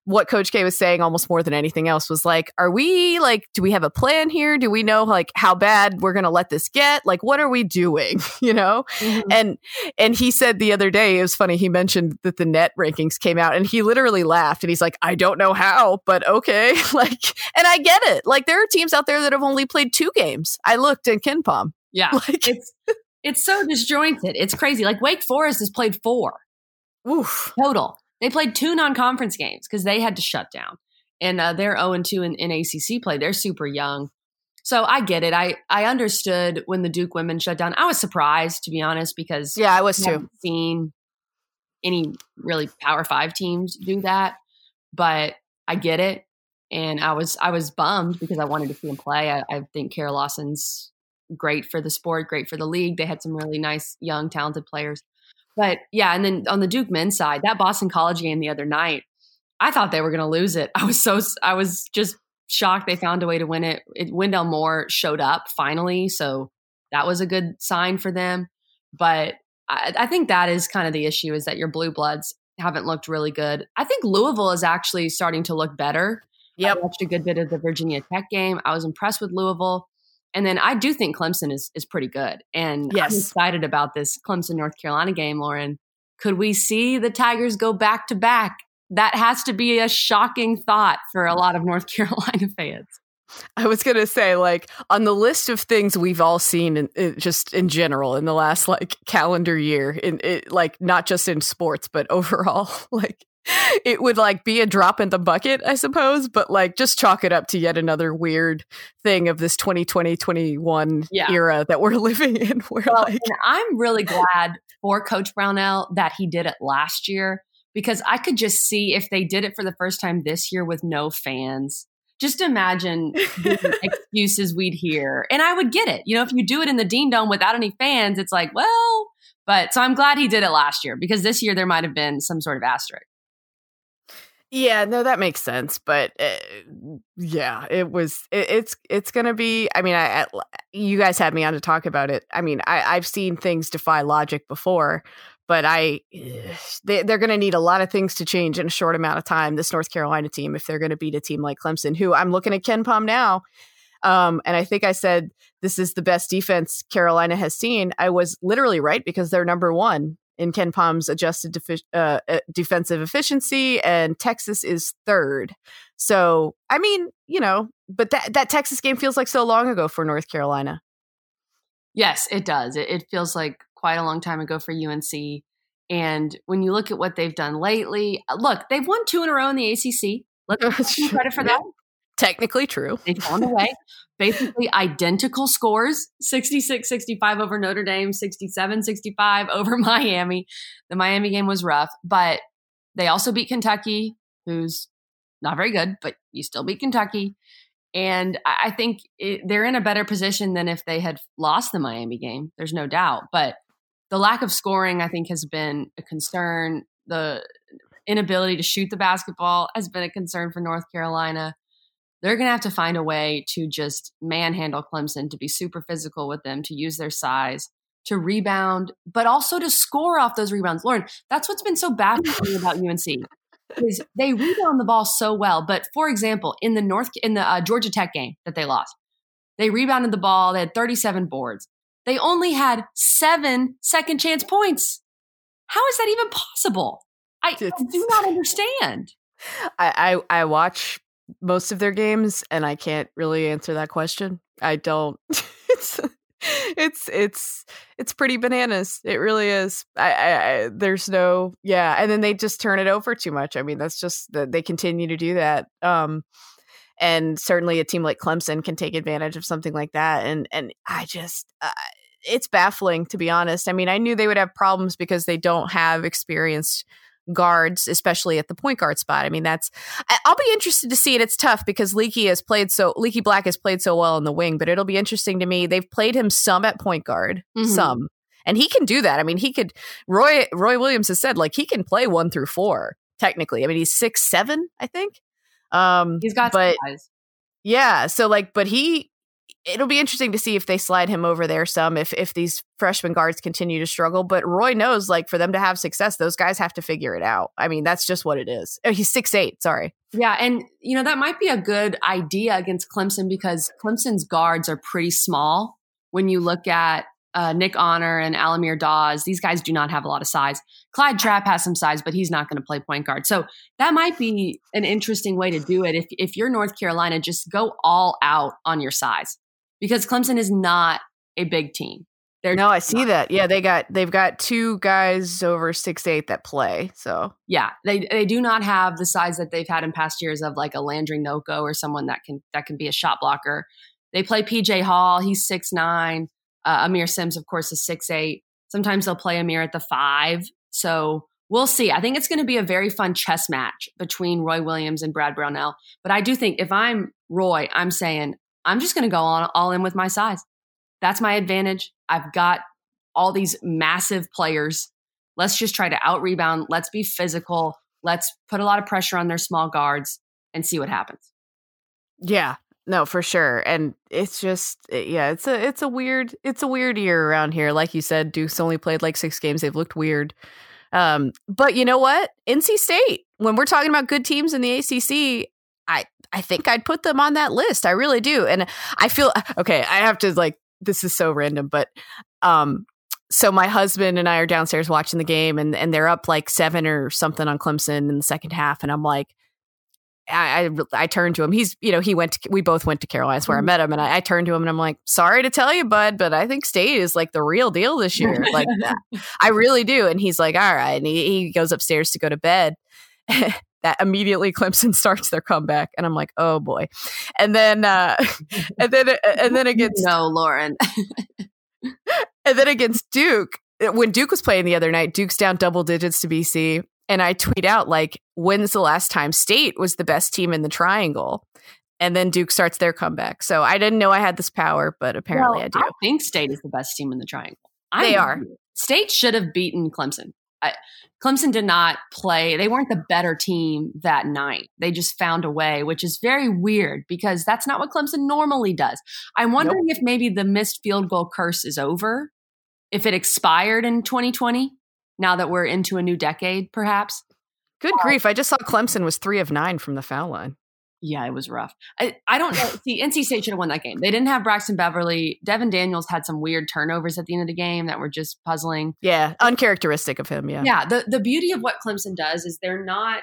what Coach K was saying almost more than anything else was like, are we like, do we have a plan here? Do we know like how bad we're going to let this get? Like, what are we doing? you know? Mm-hmm. And, and he said the other day, it was funny. He mentioned that the net rankings came out and he literally laughed and he's like, I don't know how, but okay. like, and I get it. Like, there are teams out there that have only played two games. I looked in KenPom. Yeah. Like, it's, it's so disjointed. It's crazy. Like, Wake Forest has played four. Oof. Total. They played two non-conference games because they had to shut down, and uh, they're zero and two in, in ACC play. They're super young, so I get it. I I understood when the Duke women shut down. I was surprised to be honest because yeah, I was too. Seen any really Power Five teams do that, but I get it, and I was I was bummed because I wanted to see them play. I, I think Kara Lawson's great for the sport, great for the league. They had some really nice, young, talented players. But yeah, and then on the Duke men's side, that Boston College game the other night, I thought they were going to lose it. I was so I was just shocked they found a way to win it. it. Wendell Moore showed up finally, so that was a good sign for them. But I, I think that is kind of the issue is that your blue bloods haven't looked really good. I think Louisville is actually starting to look better. Yep. I watched a good bit of the Virginia Tech game. I was impressed with Louisville. And then I do think Clemson is is pretty good. And yes. I'm excited about this Clemson North Carolina game, Lauren. Could we see the Tigers go back to back? That has to be a shocking thought for a lot of North Carolina fans. I was going to say, like, on the list of things we've all seen, in, in, just in general, in the last like calendar year, in it, like not just in sports, but overall, like it would like be a drop in the bucket, I suppose, but like just chalk it up to yet another weird thing of this 2020 21 yeah. era that we're living in. Where well, like, I'm really glad for Coach Brownell that he did it last year because I could just see if they did it for the first time this year with no fans. Just imagine the excuses we'd hear. And I would get it. You know, if you do it in the Dean Dome without any fans, it's like, well, but so I'm glad he did it last year because this year there might have been some sort of asterisk. Yeah, no, that makes sense. But uh, yeah, it was. It, it's it's gonna be. I mean, I, I, you guys had me on to talk about it. I mean, I, I've seen things defy logic before, but I they, they're going to need a lot of things to change in a short amount of time. This North Carolina team, if they're going to beat a team like Clemson, who I'm looking at KenPom now, um, and I think I said this is the best defense Carolina has seen. I was literally right because they're number one in KenPom's adjusted defi- uh, uh, defensive efficiency, and Texas is third. So, I mean, you know, but that that Texas game feels like so long ago for North Carolina. Yes, it does. It, it feels like quite a long time ago for UNC. And when you look at what they've done lately, uh, look, they've won two in a row in the ACC. Let's give credit for that. Technically true. They found a way. Basically identical scores 66 65 over Notre Dame, 67 65 over Miami. The Miami game was rough, but they also beat Kentucky, who's not very good, but you still beat Kentucky. And I think it, they're in a better position than if they had lost the Miami game. There's no doubt. But the lack of scoring, I think, has been a concern. The inability to shoot the basketball has been a concern for North Carolina they're going to have to find a way to just manhandle Clemson, to be super physical with them, to use their size, to rebound, but also to score off those rebounds. Lauren, that's what's been so baffling about UNC is they rebound the ball so well. But for example, in the North in the uh, Georgia Tech game that they lost, they rebounded the ball. They had 37 boards. They only had seven second chance points. How is that even possible? I, I do not understand. I, I, I watch most of their games, and I can't really answer that question. I don't. it's it's it's it's pretty bananas. It really is. I, I, I, there's no yeah, and then they just turn it over too much. I mean, that's just that they continue to do that. Um, and certainly a team like Clemson can take advantage of something like that. And and I just. Uh, it's baffling to be honest. I mean, I knew they would have problems because they don't have experienced guards, especially at the point guard spot. I mean, that's I'll be interested to see it. It's tough because Leaky has played so Leaky Black has played so well in the wing, but it'll be interesting to me. They've played him some at point guard, mm-hmm. some. And he can do that. I mean, he could Roy Roy Williams has said like he can play one through four, technically. I mean, he's six seven, I think. Um he's got but, Yeah. So like, but he it'll be interesting to see if they slide him over there some if if these freshman guards continue to struggle but roy knows like for them to have success those guys have to figure it out i mean that's just what it is oh, he's six eight sorry yeah and you know that might be a good idea against clemson because clemson's guards are pretty small when you look at uh, Nick Honor and Al-Amir Dawes, these guys do not have a lot of size. Clyde Trapp has some size, but he's not going to play point guard. So that might be an interesting way to do it. If, if you're North Carolina, just go all out on your size because Clemson is not a big team. They're no, I see that. Yeah, they got they've got two guys over six eight that play. So yeah, they they do not have the size that they've had in past years of like a Landry Nnoko or someone that can that can be a shot blocker. They play PJ Hall. He's six nine. Uh, Aamir Simms, of course, is six eight. Sometimes they'll play Aamir at the five. So we'll see. I think it's going to be a very fun chess match between Roy Williams and Brad Brownell. But I do think if I'm Roy, I'm saying I'm just going to go on all in with my size. That's my advantage. I've got all these massive players. Let's just try to out rebound. Let's be physical. Let's put a lot of pressure on their small guards and see what happens. Yeah, no, for sure. And it's just eh, yeah, it's a it's a weird it's a weird year around here. Like you said, Duke's only played like 6 games. They've looked weird. Um, but you know what? NC State, when we're talking about good teams in the ACC, I I think I'd put them on that list. I really do. And I feel okay, I have to like this is so random, but um so my husband and I are downstairs watching the game and and they're up like 7 or something on Clemson in the second half and I'm like I, I, I turned to him. He's, you know, he went to, we both went to Carolina's where I mm-hmm. met him. And I, I, turned to him and I'm like, sorry to tell you, bud, but I think state is like the real deal this year. Like, I really do. And he's like, all right. And he, he goes upstairs to go to bed. that immediately Clemson starts their comeback. And I'm like, oh boy. And then, uh, and then, and then against, no, Lauren. and then against Duke, when Duke was playing the other night, Duke's down double digits to BC and I tweet out like, "When's the last time State was the best team in the Triangle?" And then Duke starts their comeback. So I didn't know I had this power, but apparently well, I do. I think State is the best team in the Triangle. They are. State should have beaten Clemson. I, Clemson did not play. They weren't the better team that night. They just found a way, which is very weird because that's not what Clemson normally does. I'm wondering nope. if maybe the missed field goal curse is over, if it expired in 2020 now that we're into a new decade, perhaps. Good uh, grief. I just saw Clemson was three of nine from the foul line. Yeah, it was rough. I, I don't know. See, NC State should have won that game. They didn't have Braxton Beverly. Devin Daniels had some weird turnovers at the end of the game that were just puzzling. Yeah, uncharacteristic of him. Yeah. Yeah. The, the beauty of what Clemson does is they're not,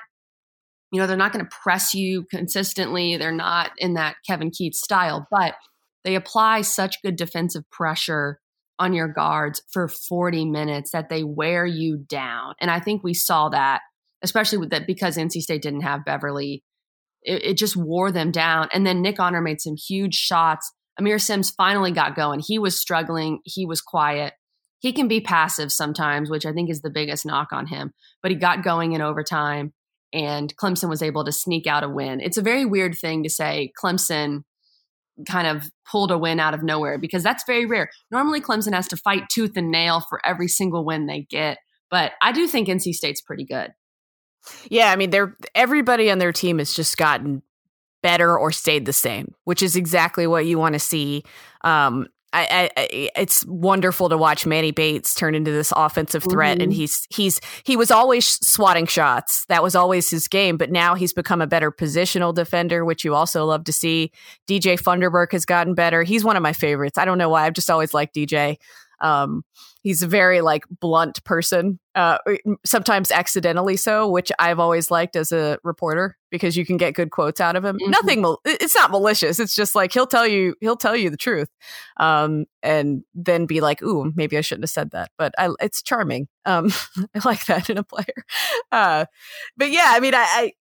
you know, they're not going to press you consistently. They're not in that Kevin Keatts style, but they apply such good defensive pressure on your guards for 40 minutes that they wear you down. And I think we saw that, especially with that because NC State didn't have Beverly. It, it just wore them down. And then Nick Honor made some huge shots. Aamir Simms finally got going. He was struggling. He was quiet. He can be passive sometimes, which I think is the biggest knock on him. But he got going in overtime, and Clemson was able to sneak out a win. It's a very weird thing to say Clemson kind of pulled a win out of nowhere because that's very rare. Normally, Clemson has to fight tooth and nail for every single win they get. But I do think NC State's pretty good. Yeah, I mean, they're everybody on their team has just gotten better or stayed the same, which is exactly what you want to see. Um, I, I, it's wonderful to watch Manny Bates turn into this offensive threat, mm-hmm. and he's he's he was always swatting shots. That was always his game, but now he's become a better positional defender, which you also love to see. DJ Funderburk has gotten better. He's one of my favorites. I don't know why. I've just always liked DJ. Um, he's a very like blunt person, uh, sometimes accidentally so, which I've always liked as a reporter because you can get good quotes out of him. Mm-hmm. Nothing, mal- it's not malicious. It's just like he'll tell you, he'll tell you the truth, um, and then be like, "Ooh, maybe I shouldn't have said that." But I, it's charming. Um, I like that in a player. Uh, but yeah, I mean, I, I,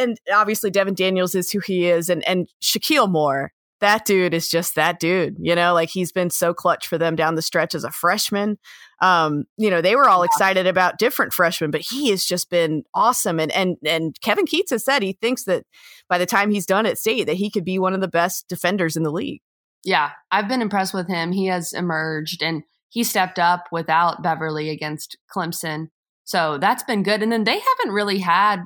and obviously Devin Daniels is who he is, and and Shakeel Moore that dude is just that dude, you know, like he's been so clutch for them down the stretch as a freshman. Um, you know, they were all excited about different freshmen, but he has just been awesome. And and and Kevin Keatts has said he thinks that by the time he's done at state that he could be one of the best defenders in the league. Yeah, I've been impressed with him. He has emerged and he stepped up without Beverly against Clemson. So that's been good. And then they haven't really had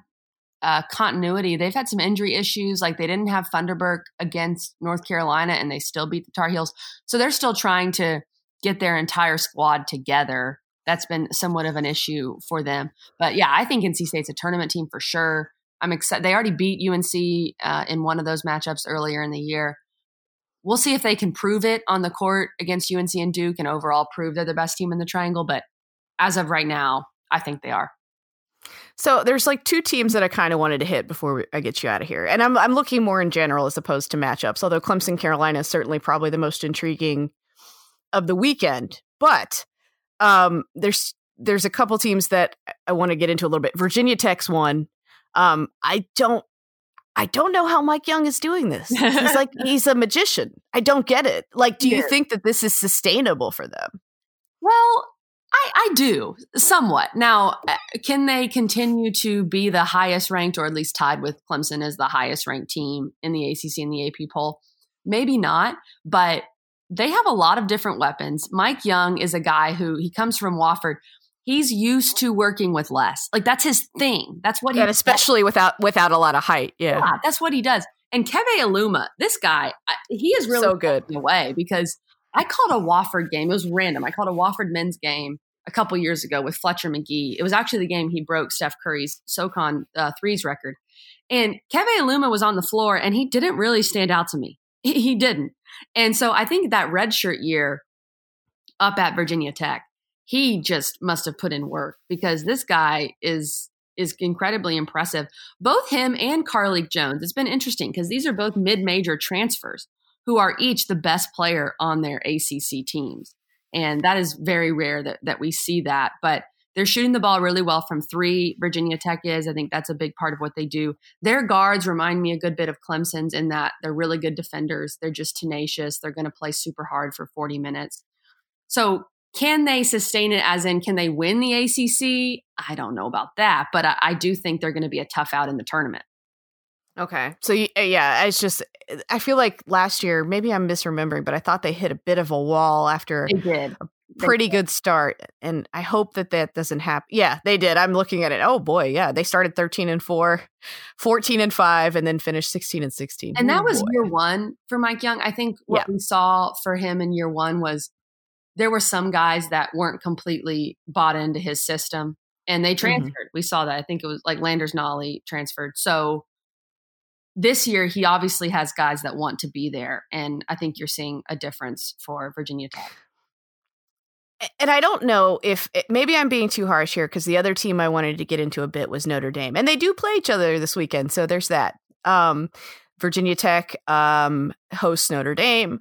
uh, continuity. They've had some injury issues. Like they didn't have Funderburk against North Carolina, and they still beat the Tar Heels. So they're still trying to get their entire squad together. That's been somewhat of an issue for them. But yeah, I think NC State's a tournament team for sure. I'm excited. They already beat UNC uh, in one of those matchups earlier in the year. We'll see if they can prove it on the court against UNC and Duke and overall prove they're the best team in the triangle. But as of right now, I think they are. So there's like two teams that I kind of wanted to hit before I get you out of here, and I'm I'm looking more in general as opposed to matchups. Although Clemson Carolina is certainly probably the most intriguing of the weekend, but um, there's there's a couple teams that I want to get into a little bit. Virginia Tech's one. Um, I don't I don't know how Mike Young is doing this. He's like he's a magician. I don't get it. Like, do you think that this is sustainable for them? Well, I, I do somewhat. Now, uh, can they continue to be the highest ranked, or at least tied with Clemson as the highest ranked team in the ACC and the AP poll? Maybe not, but they have a lot of different weapons. Mike Young is a guy who he comes from Wofford. He's used to working with less. Like that's his thing. That's what he and especially does. without without a lot of height. Yeah. yeah, that's what he does. And Keve Aluma, this guy, he is really so good away because I called a Wofford game. It was random. I called a Wofford men's game a couple years ago with Fletcher Magee. It was actually the game he broke Steph Curry's SoCon uh, threes record. And Keve Aluma was on the floor and he didn't really stand out to me. He, he didn't. And so I think that redshirt year up at Virginia Tech, he just must have put in work because this guy is is incredibly impressive. Both him and Carlik Jones. It's been interesting because these are both mid-major transfers who are each the best player on their ACC teams. And that is very rare that, that we see that. But they're shooting the ball really well from three. Virginia Tech is. I think that's a big part of what they do. Their guards remind me a good bit of Clemson's in that they're really good defenders. They're just tenacious. They're going to play super hard for 40 minutes. So, can they sustain it as in can they win the ACC? I don't know about that, but I, I do think they're going to be a tough out in the tournament. Okay. So yeah, it's just I feel like last year maybe I'm misremembering, but I thought they hit a bit of a wall after they did. a pretty good start, and I hope that that doesn't happen. Yeah, they did. I'm looking at it. Oh boy, yeah, they started 13 and 4, 14 and 5 and then finished 16 and 16. And that oh, was boy. year 1 for Mike Young. I think what yeah. we saw for him in year 1 was there were some guys that weren't completely bought into his system and they mm-hmm. transferred. Mm-hmm. We saw that. I think it was like Landers Nolley transferred. So this year he obviously has guys that want to be there and i think you're seeing a difference for virginia tech. And i don't know if it, maybe i'm being too harsh here because the other team i wanted to get into a bit was notre dame and they do play each other this weekend so there's that. Um, virginia tech um, hosts notre dame.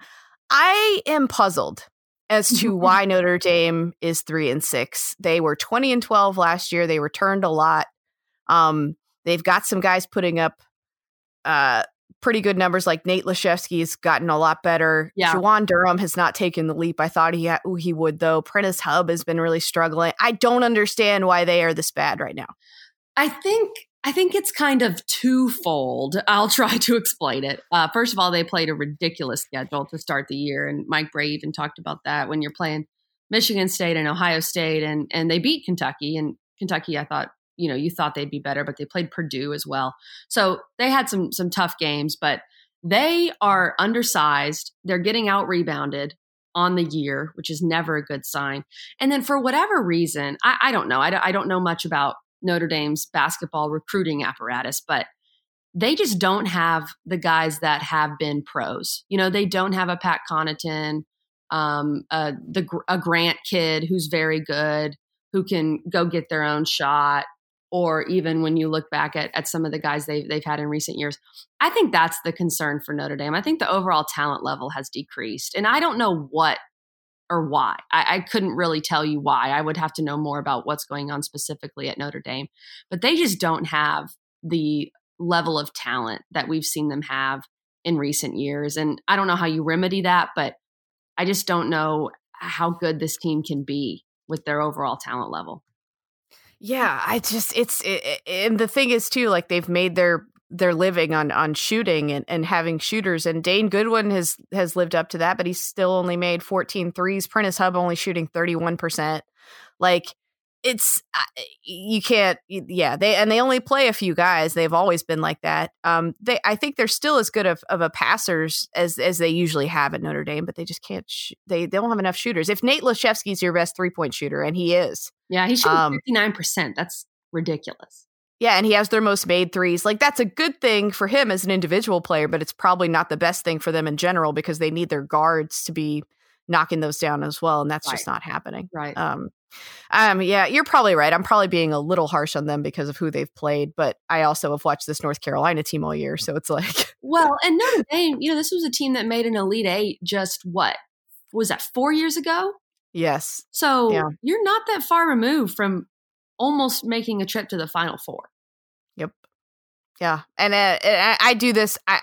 I am puzzled as to why notre dame is three and six. They were 20 and 12 last year. They returned a lot. Um, they've got some guys putting up uh, pretty good numbers. Like Nate Laszewski's gotten a lot better. Yeah. Juwan Durham has not taken the leap I thought he ha- he would, though. Prentiss Hubb has been really struggling. I don't understand why they are this bad right now. I think I think it's kind of twofold. I'll try to explain it. Uh, first of all, they played a ridiculous schedule to start the year, and Mike Brey even talked about that when you're playing Michigan State and Ohio State, and and they beat Kentucky, and Kentucky I thought you know you thought they'd be better, but they played Purdue as well. So they had some some tough games, but they are undersized. They're getting out rebounded on the year, which is never a good sign. And then for whatever reason, I, I don't know. I don't, I don't know much about Notre Dame's basketball recruiting apparatus, but they just don't have the guys that have been pros. You know, they don't have a Pat Connaughton, um, uh, the a Grant kid who's very good, who can go get their own shot or even when you look back at, at some of the guys they've, they've had in recent years. I think that's the concern for Notre Dame. I think the overall talent level has decreased. And I don't know what or why. I, I couldn't really tell you why. I would have to know more about what's going on specifically at Notre Dame. But they just don't have the level of talent that we've seen them have in recent years. And I don't know how you remedy that, but I just don't know how good this team can be with their overall talent level. Yeah, I just it's it, and the thing is too like they've made their their living on on shooting and, and having shooters and Dane Goodwin has has lived up to that but he's still only made 14 threes. Prentiss Hubb only shooting 31% like it's you can't yeah they and they only play a few guys they've always been like that um they i think they're still as good of, of a passers as as they usually have at notre dame but they just can't sh- they, they don't have enough shooters if nate Laszewski's your best three-point shooter and he is yeah he's shooting um, 59% that's ridiculous yeah, and he has their most made threes. Like that's a good thing for him as an individual player, but it's probably not the best thing for them in general because they need their guards to be knocking those down as well, and that's right. just not happening. Right. Um, um, yeah, you're probably right. I'm probably being a little harsh on them because of who they've played, but I also have watched this North Carolina team all year, so it's like, well, and Notre Dame, you know, this was a team that made an Elite Eight just what was that four years ago? Yes. So yeah. you're not that far removed from almost making a trip to the Final Four. Yep. Yeah, and uh, I, I do this. I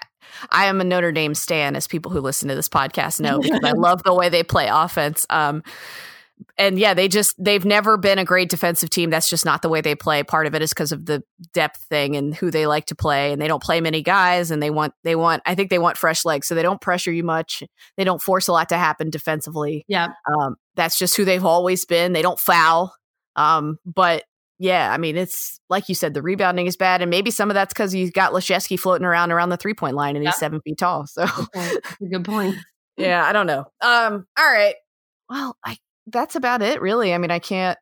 I am a Notre Dame stan, as people who listen to this podcast know, because I love the way they play offense. Um, and yeah, they just they've never been a great defensive team. That's just not the way they play. Part of it is because of the depth thing and who they like to play, and they don't play many guys, and they want they want I think they want fresh legs, so they don't pressure you much. They don't force a lot to happen defensively. Yeah, um, that's just who they've always been. They don't foul, um, but yeah, I mean, it's like you said, the rebounding is bad, and maybe some of that's because you got Laszewski floating around around the three point line, and he's seven feet tall. So good point. Good point. yeah, I don't know. Um, all right. Well, I that's about it, really. I mean, I can't.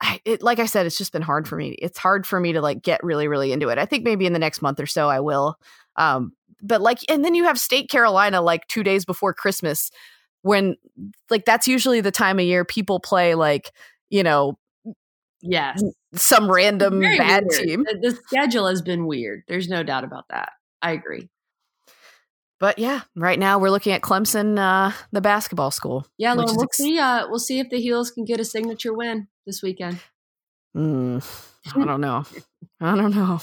I, it, like I said, it's just been hard for me. It's hard for me to like get really, really into it. I think maybe in the next month or so I will. Um, but like, and then you have State Carolina like two days before Christmas, when like that's usually the time of year people play like you know Yes. Some random bad weird. team. The, the schedule has been weird. There's no doubt about that. I agree. But yeah, right now we're looking at Clemson, uh, the basketball school. Yeah, Lauren, we'll ex- see. Uh, we'll see if the Heels can get a signature win this weekend. Mm, I don't know. I don't know.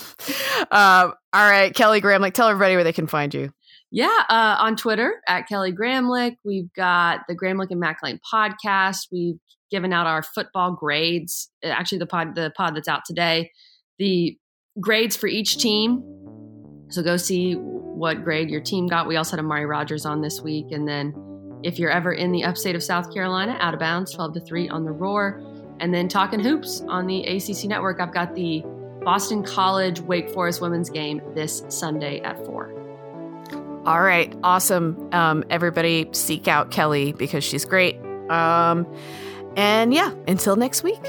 Uh, all right, Kelly Gramlich, tell everybody where they can find you. Yeah, uh, on Twitter at Kelly Gramlich. We've got the Gramlich and Mac Lane podcast. We've given out our football grades. Uh, actually, the pod the pod that's out today, the grades for each team. So go see what grade your team got. We also had Amari Rogers on this week, and then if you're ever in the upstate of South Carolina, out of bounds, twelve to three on the Roar, and then talking hoops on the ACC network. I've got the Boston College Wake Forest women's game this Sunday at four. All right, awesome. Um, everybody seek out Kelly because she's great. Um, and yeah, until next week.